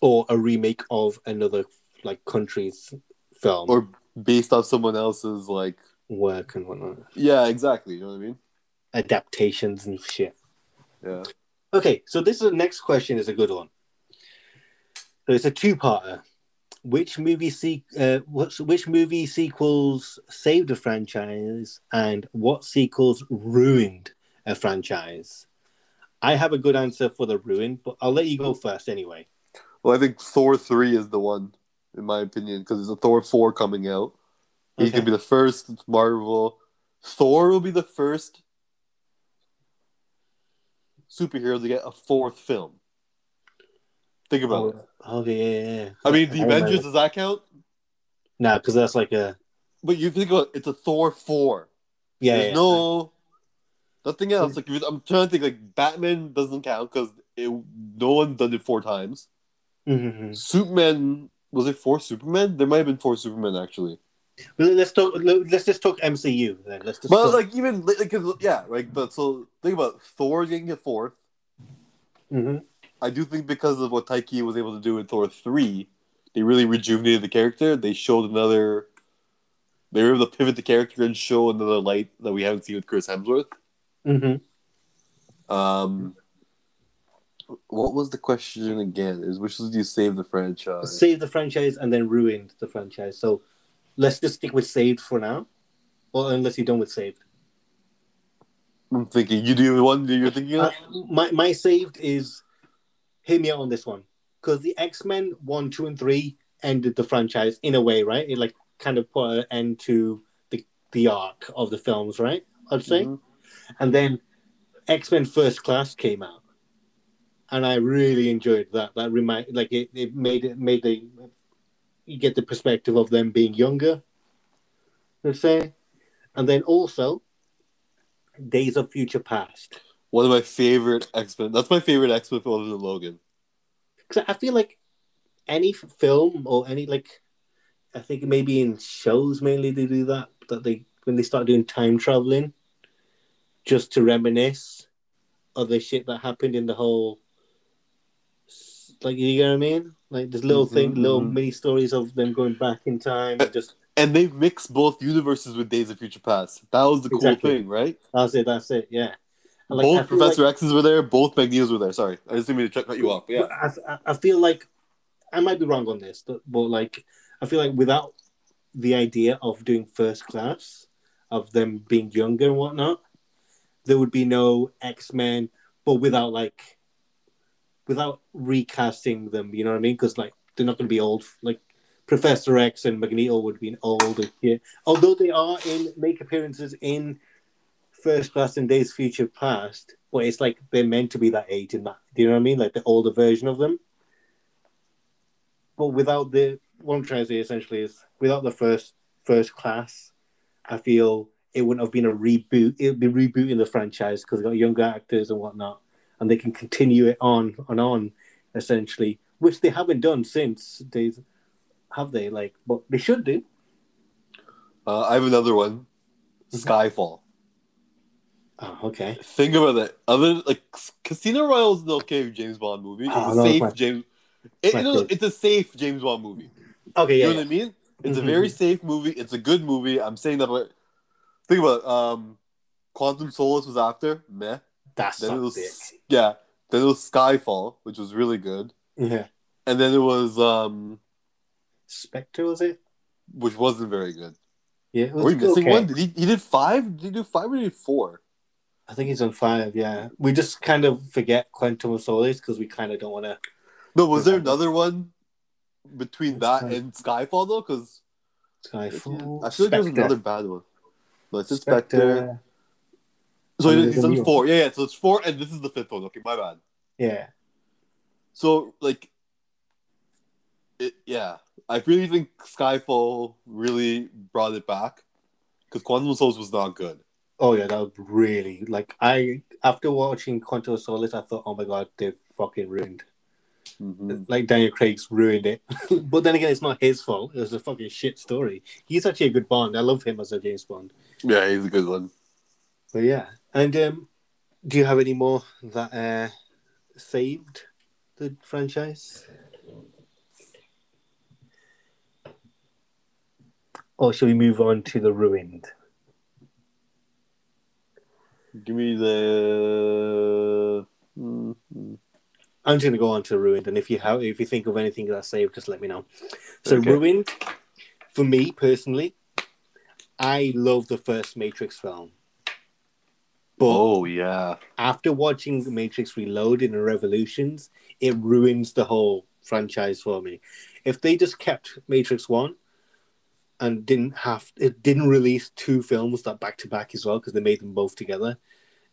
Or a remake of another like country's film or based off someone else's like work and whatnot, yeah, exactly. You know what I mean? adaptations and shit. Yeah. Okay, so this is the next question is a good one. So it's a two-parter. Which movie se- uh, what's, which movie sequels saved a franchise and what sequels ruined a franchise? I have a good answer for the ruin, but I'll let you go first anyway. Well, I think Thor three is the one, in my opinion, because there's a Thor four coming out. He's Okay. gonna be the first Marvel. Thor will be the first superhero to get a fourth film. Think about it. Oh, okay, yeah, yeah, yeah. I mean, the remember. Avengers does that count? No, because that's like a But you think about it, it's a Thor four. yeah. There's yeah. no nothing else. Like I'm trying to think, like Batman doesn't count because no one's done it four times. Mhm. Superman was it four Superman? There might have been four Superman actually. Let's talk. Let's just talk MCU then. Let's just. But talk. like even like yeah, like but so think about Thor getting a fourth. Mhm. I do think because of what Taika was able to do in Thor three, they really rejuvenated the character. They showed another. They were able to pivot the character and show another light that we haven't seen with Chris Hemsworth. Mhm. Um, what was the question again? Is which was you save the franchise? saved the franchise and then ruined the franchise. So let's just stick with saved for now, or unless you're done with saved. I'm thinking you do the one that you're thinking of. Uh, my my saved is hear me out on this one because the X Men one, two, and three ended the franchise in a way, right? It like kind of put an end to the the arc of the films, right? I'd say, Mhm. and then X Men First Class came out, and I really enjoyed that. That remind like it, it made it made the you get the perspective of them being younger, let's say, and then also Days of Future Past. One of my favorite X Men. That's my favorite X Men film other than Logan. because I feel like any film or any like, I think maybe in shows mainly they do that. That they when they start doing time traveling, just to reminisce of the shit that happened in the whole. Like you know what I mean? Like there's little Mhm, thing, little mhm. mini stories of them going back in time. and just And they mix both universes with Days of Future Past. That was the cool thing, right? that's it. That's it. Yeah. Like, both Professor like- X's were there. Both Magneto's were there. Sorry, I just didn't mean to cut you off. Yeah, I, I- feel like I might be wrong on this, but, but like I feel like without the idea of doing first class, of them being younger and whatnot, there would be no X Men. But without like, without recasting them, you know what I mean? Because like they're not going to be old. Like Professor X and Magneto would be older here, although they are in make appearances in First Class and Days Future Past. But it's like they're meant to be that age and that. Do you know what I mean? Like the older version of them but without the what I'm trying to say essentially is without the first first class, I feel it wouldn't have been a reboot. It would be rebooting the franchise because got younger actors and whatnot, and they can continue it on and on, essentially, which they haven't done since days, have they? Like, but they should do. uh, I have another one. Skyfall. Oh, okay. Think about it. Other like Casino Royale is an okay James Bond movie. It's Oh, a no, safe my- James. It, no, it's a safe James Bond movie. Okay, You yeah. know what I mean? It's a Mhm. very safe movie. It's a good movie. I'm saying that, but think about it. Um, Quantum Solace was after meh. That's Then it was sick. yeah. Then it was Skyfall, which was really good, Yeah. and then it was um, Spectre was it? which wasn't very good. Yeah. Were you missing okay. one? Did he? He did five. Did he do five or did he do four? I think he's on five. Yeah. We just kind of forget Quantum of Solace because we kind of don't want to. No, was there another one between Which that and Skyfall though? Because Skyfall. I feel like there was another bad one. No, it's Spectre. Spectre. So And he's there's new four. Yeah, yeah. So it's four, and this is the fifth one. Okay, my bad. Yeah. So like, it, yeah, I really think Skyfall really brought it back because Quantum of Solace was not good. Oh yeah, that was really like I after watching Quantum Solace, I thought, oh my god, they've fucking ruined. Mm-hmm. Like Daniel Craig's ruined it. but then again, it's not his fault. It was a fucking shit story. He's actually a good Bond. I love him as a James Bond. Yeah, he's a good one. But yeah, and um, do you have any more that uh, saved the franchise? Or shall we move on to the ruined? Give me the. mm I'm just gonna go on to ruined, and if you have, if you think of anything that I saved, just let me know. So Okay. ruined, for me personally, I love the first Matrix film, but Oh yeah. after watching Matrix Reloaded and Revolutions, it ruins the whole franchise for me. If they just kept Matrix One and didn't have it didn't release two films that back to back as well because they made them both together,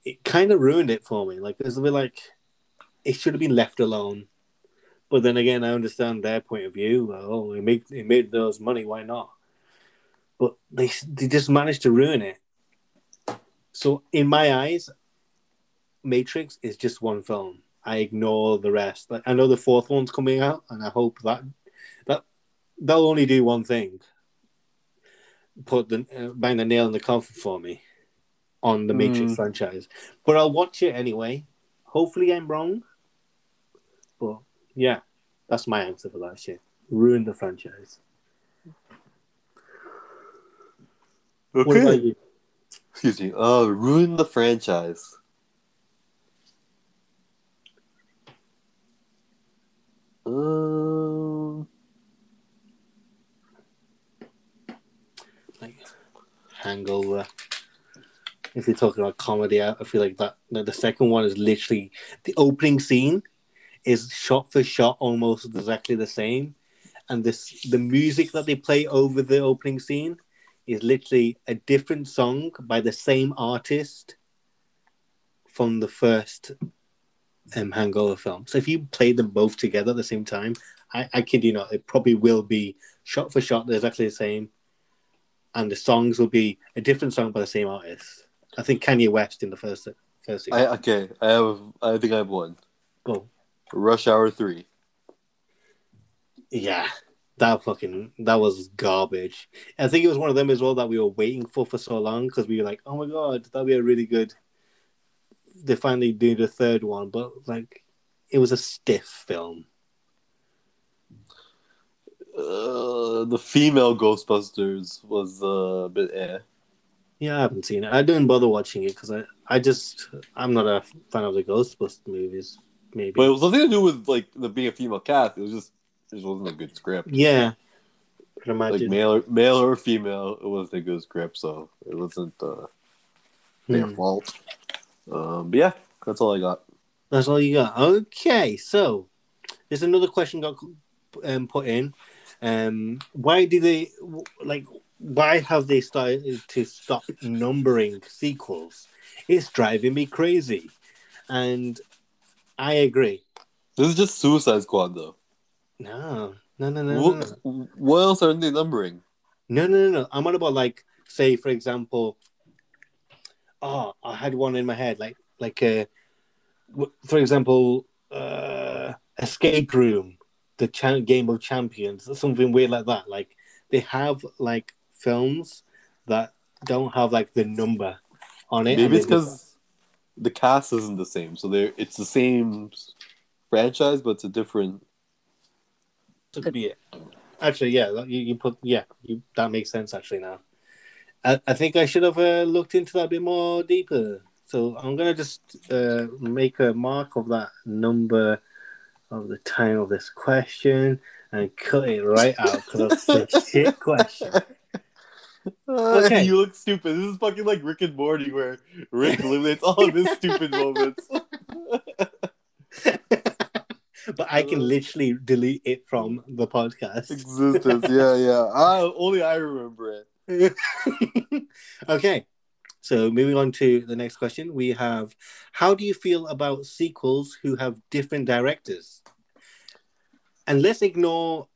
it kind of ruined it for me. Like it's a bit like it should have been left alone. But then again, I understand their point of view. Oh, it made it made those money. Why not? But they they just managed to ruin it. So in my eyes, Matrix is just one film. I ignore the rest. Like I know the fourth one's coming out, and I hope that that they'll only do one thing: put the uh, bang the nail in the coffin for me on the Matrix Mm. franchise. But I'll watch it anyway. Hopefully, I'm wrong. But yeah, that's my answer for that shit. Ruin the franchise. What about Okay. you? Excuse me. Uh, ruin the franchise. Um, Hangover. If you're talking about comedy, I feel like that the the second one is literally the opening scene is shot for shot almost exactly the same, and this the music that they play over the opening scene is literally a different song by the same artist from the first um, Hangover film. So if you play them both together at the same time, I, I kid you not, it probably will be shot for shot exactly the same and the songs will be a different song by the same artist. I think Kanye West in the first first. I okay. I have. I think I have one. Go. Rush Hour Three. Yeah, that fucking that was garbage. I think it was one of them as well that we were waiting for for so long because we were like, oh my god, that'll be a really good. They finally do the third one, but like, it was a stiff film. Uh, the female Ghostbusters was uh, a bit eh. Yeah, I haven't seen it. I didn't bother watching it because I, I just, I'm not a fan of the Ghostbusters movies. Maybe. But it was nothing to do with like the being a female cast. It was just it just wasn't a good script. yeah. Could Like male or male or female, it wasn't a good script, so it wasn't uh, their Hmm. fault. Um, but yeah, that's all I got. That's all you got. Okay, so there's another question got um, put in. Um, why do they like? Why have they started to stop numbering sequels? It's driving me crazy, and I agree. This is just Suicide Squad, though. No, no, no, no, What, no, what else are they numbering? no, no, no. No. I'm on about like, say, for example. Oh, I had one in my head, like, like, uh, for example, uh, Escape Room, the cha- Game of Champions, something weird like that. Like, they have like films that don't have like the number on it. Maybe it's they because the cast isn't the same. So they're it's the same franchise, but it's a different. Could be it. Actually, yeah, you, you put yeah, you, that makes sense. Actually, now, I, I think I should have uh, looked into that a bit more deeper. So I'm gonna just uh, make a mark of that number of the time of this question and cut it right out because that's a shit question. Uh, okay. you look stupid. This is fucking like Rick and Morty, where Rick eliminates all of his stupid moments. but I can uh, literally delete it from the podcast. Existence, yeah, yeah. I, only I remember it. okay. So moving on to the next question, we have how do you feel about sequels who have different directors? And let's ignore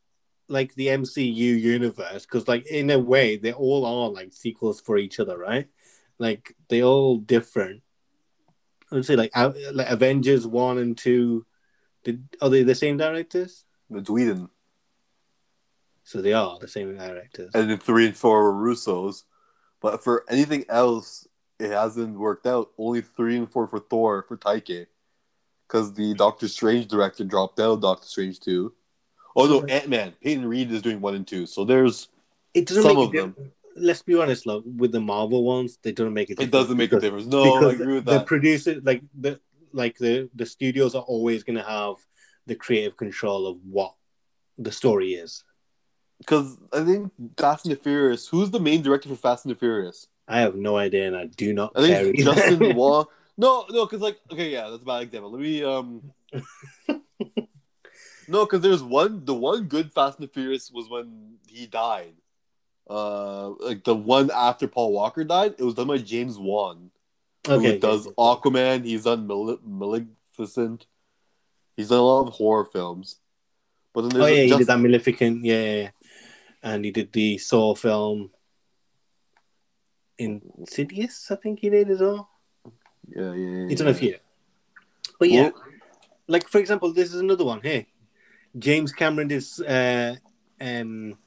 like the MCU universe because like in a way they all are like sequels for each other, right? Like they all different. I would say like, like Avengers one and two. Did are they the same directors? It's Whedon. So they are the same directors. And then three and four were Russo's. But for anything else, it hasn't worked out. Only three and four for Thor for Taika. Because the Doctor Strange director dropped out of Doctor Strange 2. Oh no, Ant Man. Peyton Reed is doing one and two. So there's It doesn't Some make of a them. Let's be honest, like with the Marvel ones, they don't make a difference. it doesn't make a difference. No, I agree with the that. producer, like the like the the studios are always going to have the creative control of what the story is. Because I think Fast and the Furious. Who's the main director for Fast and the Furious? I have no idea, and I do not I think. Justin Wong. No, no, because like okay, yeah, that's a bad example. Let me um. no, because there's one. The one good Fast and the Furious was when he died. Uh, like the one after Paul Walker died, it was done by James Wan, who does yeah. Aquaman. He's done Mal- Maleficent. He's done a lot of horror films. But then there's Oh yeah, he just, did that Maleficent, yeah, yeah, yeah. And he did the Saw film. Insidious, I think he did as well. yeah, yeah, yeah, He's done a few. But yeah, Well- like for example, this is another one. Hey, James Cameron did uh, um,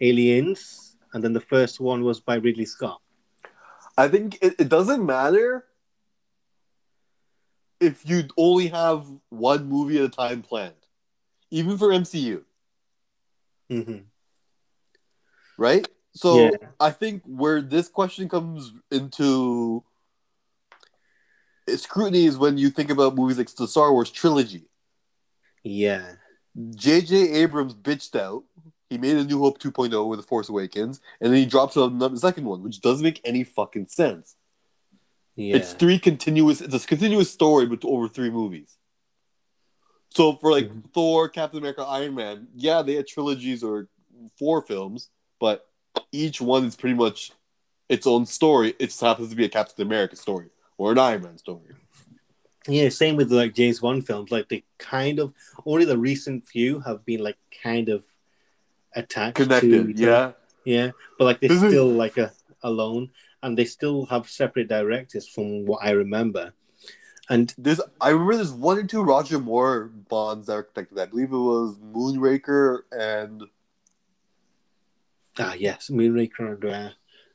Aliens, and then the first one was by Ridley Scott. I think it, it doesn't matter if you only have one movie at a time planned, even for MCU, hmm right? So Yeah. I think where this question comes into scrutiny is when you think about movies like the Star Wars trilogy. Yeah, J.J. Abrams bitched out. He made a New Hope 2.0 with The Force Awakens, and then he drops a the second one, which doesn't make any fucking sense. yeah, It's three continuous. It's a continuous story, but over three movies. So for like Mhm. Thor, Captain America, Iron Man, yeah, they had trilogies or four films, but each one is pretty much its own story. It just happens to be a Captain America story or an Iron Man story. yeah. Same with like James Bond films. Like they kind of only the recent few have been like kind of attached to Connected, other. yeah. yeah, but like they're still like a alone, and they still have separate directors from what I remember. And There's, I remember there's one or two Roger Moore bonds that are connected. I believe it was Moonraker and ah yes, Moonraker and uh,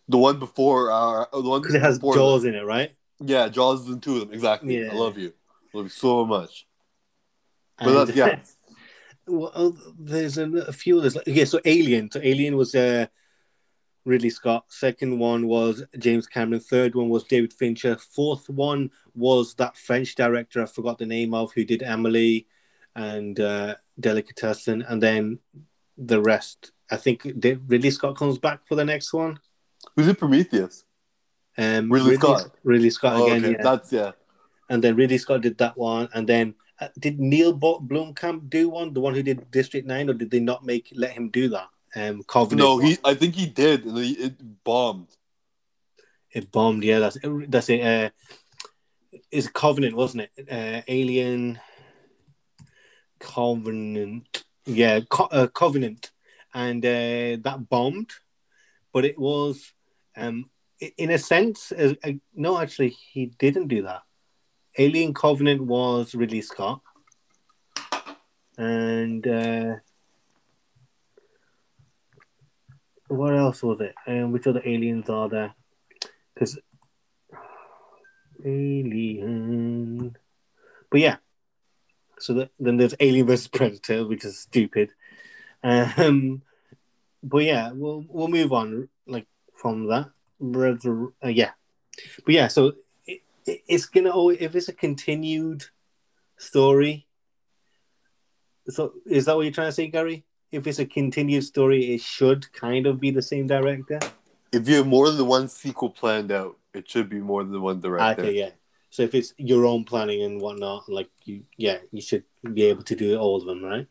the one before. Uh, the one because it has Jaws in it, right? Yeah, Jaws is in two of them. Exactly. Yeah. I love you. love you so much. But And- that's, yeah. well, there's a, a few others. Like, yeah, so Alien. So Alien was uh, Ridley Scott. Second one was James Cameron. Third one was David Fincher. Fourth one was that French director I forgot the name of who did Amélie and uh, Delicatessen, and then the rest. I think did Ridley Scott comes back for the next one. Who's it? Prometheus. Um, Ridley Scott? Ridley Scott Oh, again. okay, yeah. that's yeah. and then Ridley Scott did that one, and then uh, did Neil Bo- Blomkamp do one, the one who did District Nine, or did they not make let him do that? Um, Covenant. No, he. I think he did, and he, it bombed. it bombed. Yeah, that's that's it. Uh, it's Covenant, wasn't it? Uh, Alien Covenant. Yeah, Co- uh, Covenant, and uh, that bombed, but it was, um, in a sense, uh, uh, no, actually, he didn't do that. Alien Covenant was Ridley Scott, and uh, what else was it? Um, which other aliens are there? Because Alien, but yeah. So that, then there's Alien versus Predator, which is stupid. Um, but yeah, we'll we'll move on like from that. Uh, yeah, but yeah, so it, it, it's gonna always if it's a continued story. So is that what you're trying to say, Gary? If it's a continued story, it should kind of be the same director. If you have more than one sequel planned out, it should be more than one director. Okay, yeah. So if it's your own planning and whatnot, like you, yeah, you should be able to do all of them, right?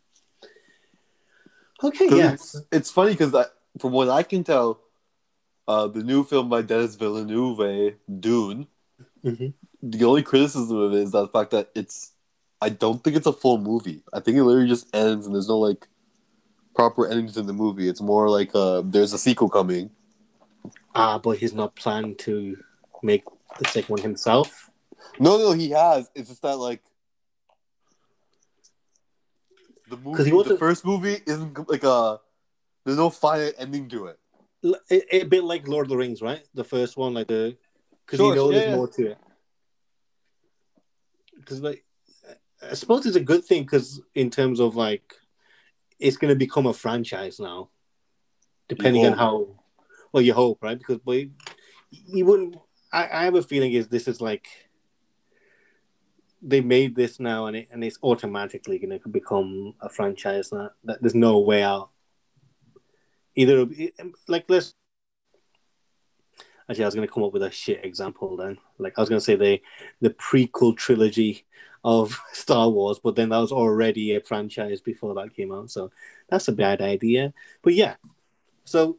Okay, yeah. It's, it's funny because from what I can tell, uh, the new film by Denis Villeneuve, Dune, Mhm. the only criticism of it is the fact that it's. I don't think it's a full movie. I think it literally just ends and there's no like proper ending to the movie. It's more like uh, there's a sequel coming. Ah, but he's not planning to make the second one himself. No, no, he has. It's just that like the movie, he the wasn't- first movie isn't like a. There's no final ending to it. a bit like Lord of the Rings, right? The first one, like the because Sure, you know yeah, there's yeah. more to it. Because like, I suppose it's a good thing because in terms of like, it's going to become a franchise now, depending on how. Well, you hope, right? Because but you wouldn't. I, I have a feeling is this is like they made this now and it and it's automatically going to become a franchise now. That there's no way out. Either like let's Actually, I was going to come up with a shit example then. Like I was going to say the the prequel trilogy of Star Wars, but then that was already a franchise before that came out. So that's a bad idea. But yeah, so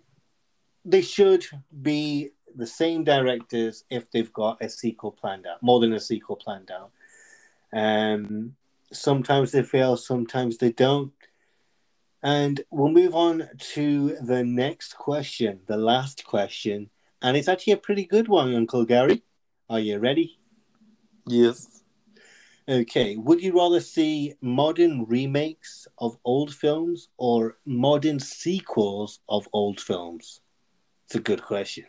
they should be the same directors if they've got a sequel planned out, more than a sequel planned out. Um, sometimes they fail, sometimes they don't. And we'll move on to the next question, the last question. And it's actually a pretty good one, Uncle Gary. Are you ready? Yes. Okay. Would you rather see modern remakes of old films or modern sequels of old films? It's a good question.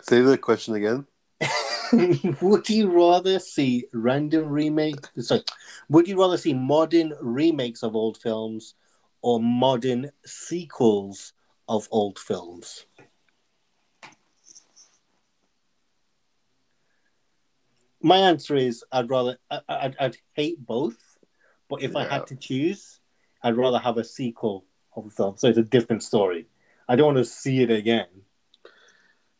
Say the question again. would you rather see random remakes? Sorry, would you rather see modern remakes of old films or modern sequels of old films? My answer is I'd rather I, I'd, I'd hate both, but if I had to choose, I'd rather have a sequel of the film, so it's a different story. I don't want to see it again.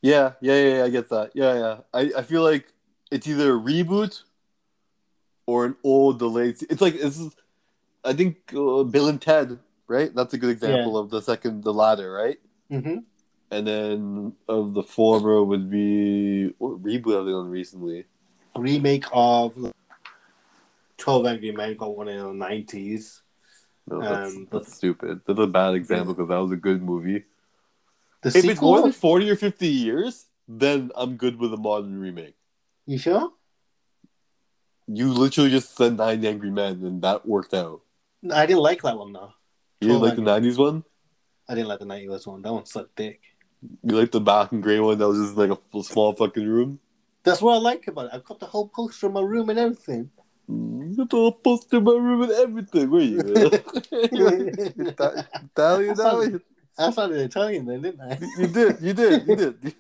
Yeah, yeah, yeah, yeah, I get that. Yeah, yeah. I, I feel like it's either a reboot or an old delayed. It's like this is, I think uh, Bill and Ted, right? That's a good example of the second, the latter, right? Mm-hmm. And then of the former would be what reboot have they done recently? remake of 12 Angry Men got one in the 90s. No, that's, Um, that's stupid. That's a bad example because that was a good movie. The If it's more than forty or fifty years, then I'm good with a modern remake. you sure? You literally just said Nine Angry Men, and that worked out. I didn't like that one though. You didn't 12 like the '90s one. I didn't like the 90s one. That one sucked dick. You like the black and gray one that was just like a small fucking room. That's what I like about it. I've got the whole poster in my room and everything. Mm, You throw a poster in my room and everything. Where you? Ita- Italian? You, I sounded Italian then, didn't I? you did. You did. You did.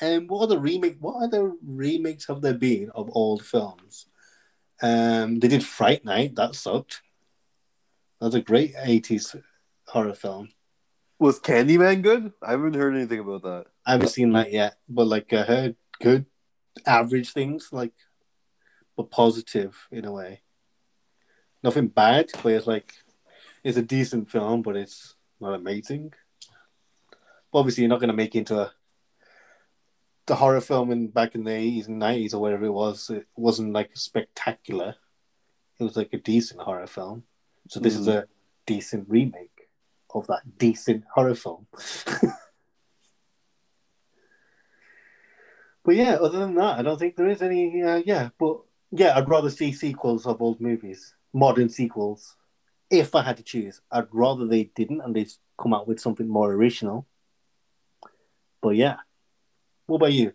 And what are the remake? What other remakes have there been of old films? Um, they did Fright Night. That sucked. That was a great eighties horror film. Was Candyman good? I haven't heard anything about that. I haven't seen that yet, but like I heard good, average things, like, but positive in a way. Nothing bad, but it's like it's a decent film, but it's not amazing. But obviously, you're not going to make it into a the horror film in back in the eighties and nineties or whatever it was. It wasn't like spectacular. It was like a decent horror film. So this is Mhm. a decent remake of that decent horror film. But yeah, other than that, I don't think there is any. Uh, yeah, but yeah, I'd rather see sequels of old movies, modern sequels. If I had to choose, I'd rather they didn't and they come out with something more original. But yeah, what about you?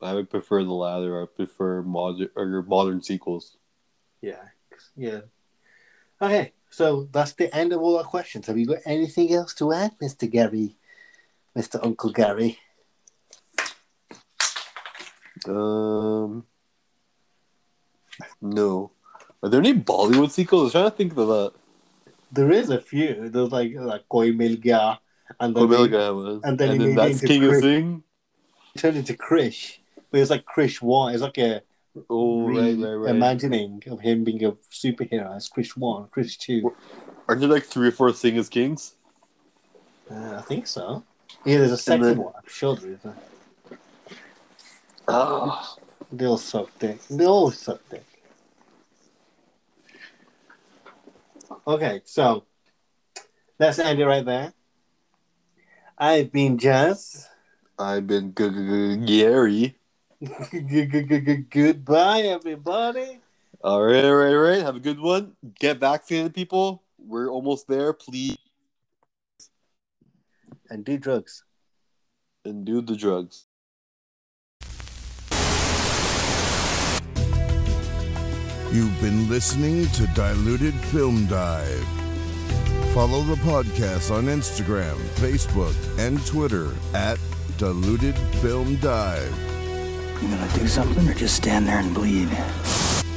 I would prefer the latter. I prefer modern or modern sequels. Yeah, yeah. Okay, so that's the end of all our questions. Have you got anything else to add, Mister Gary, Mister Uncle Gary? Um, no. Are there any Bollywood sequels? I was trying to think of that. There is a few. There's like like Koi Mil Gaya, and then they Omega was. and then he made that's King of Chris. Sing. turned into Krrish, but it's like Krrish One. It's like a Oh, right, right, right. imagining of him being a superhero as Krrish One, Krrish Two. Aren't there like three or four Sing as Kings? Uh, I think so. Yeah, there's a second then- one. I'm sure there is. A... Oh. They all suck dick. They all suck dick. Okay, so let's end it right there. I've been Jazz. I've been g- g- g- Gary. Goodbye, everybody. All right, all right, all right. Have a good one. Get vaccinated, people. We're almost there. Please. And do drugs. And do the drugs. You've been listening to Diluted Film Dive. Follow the podcast on Instagram, Facebook, and Twitter at Diluted Film Dive. You gonna do something or just stand there and bleed?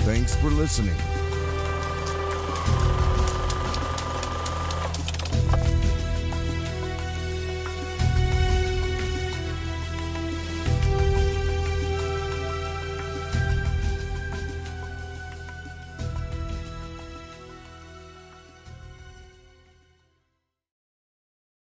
Thanks for listening.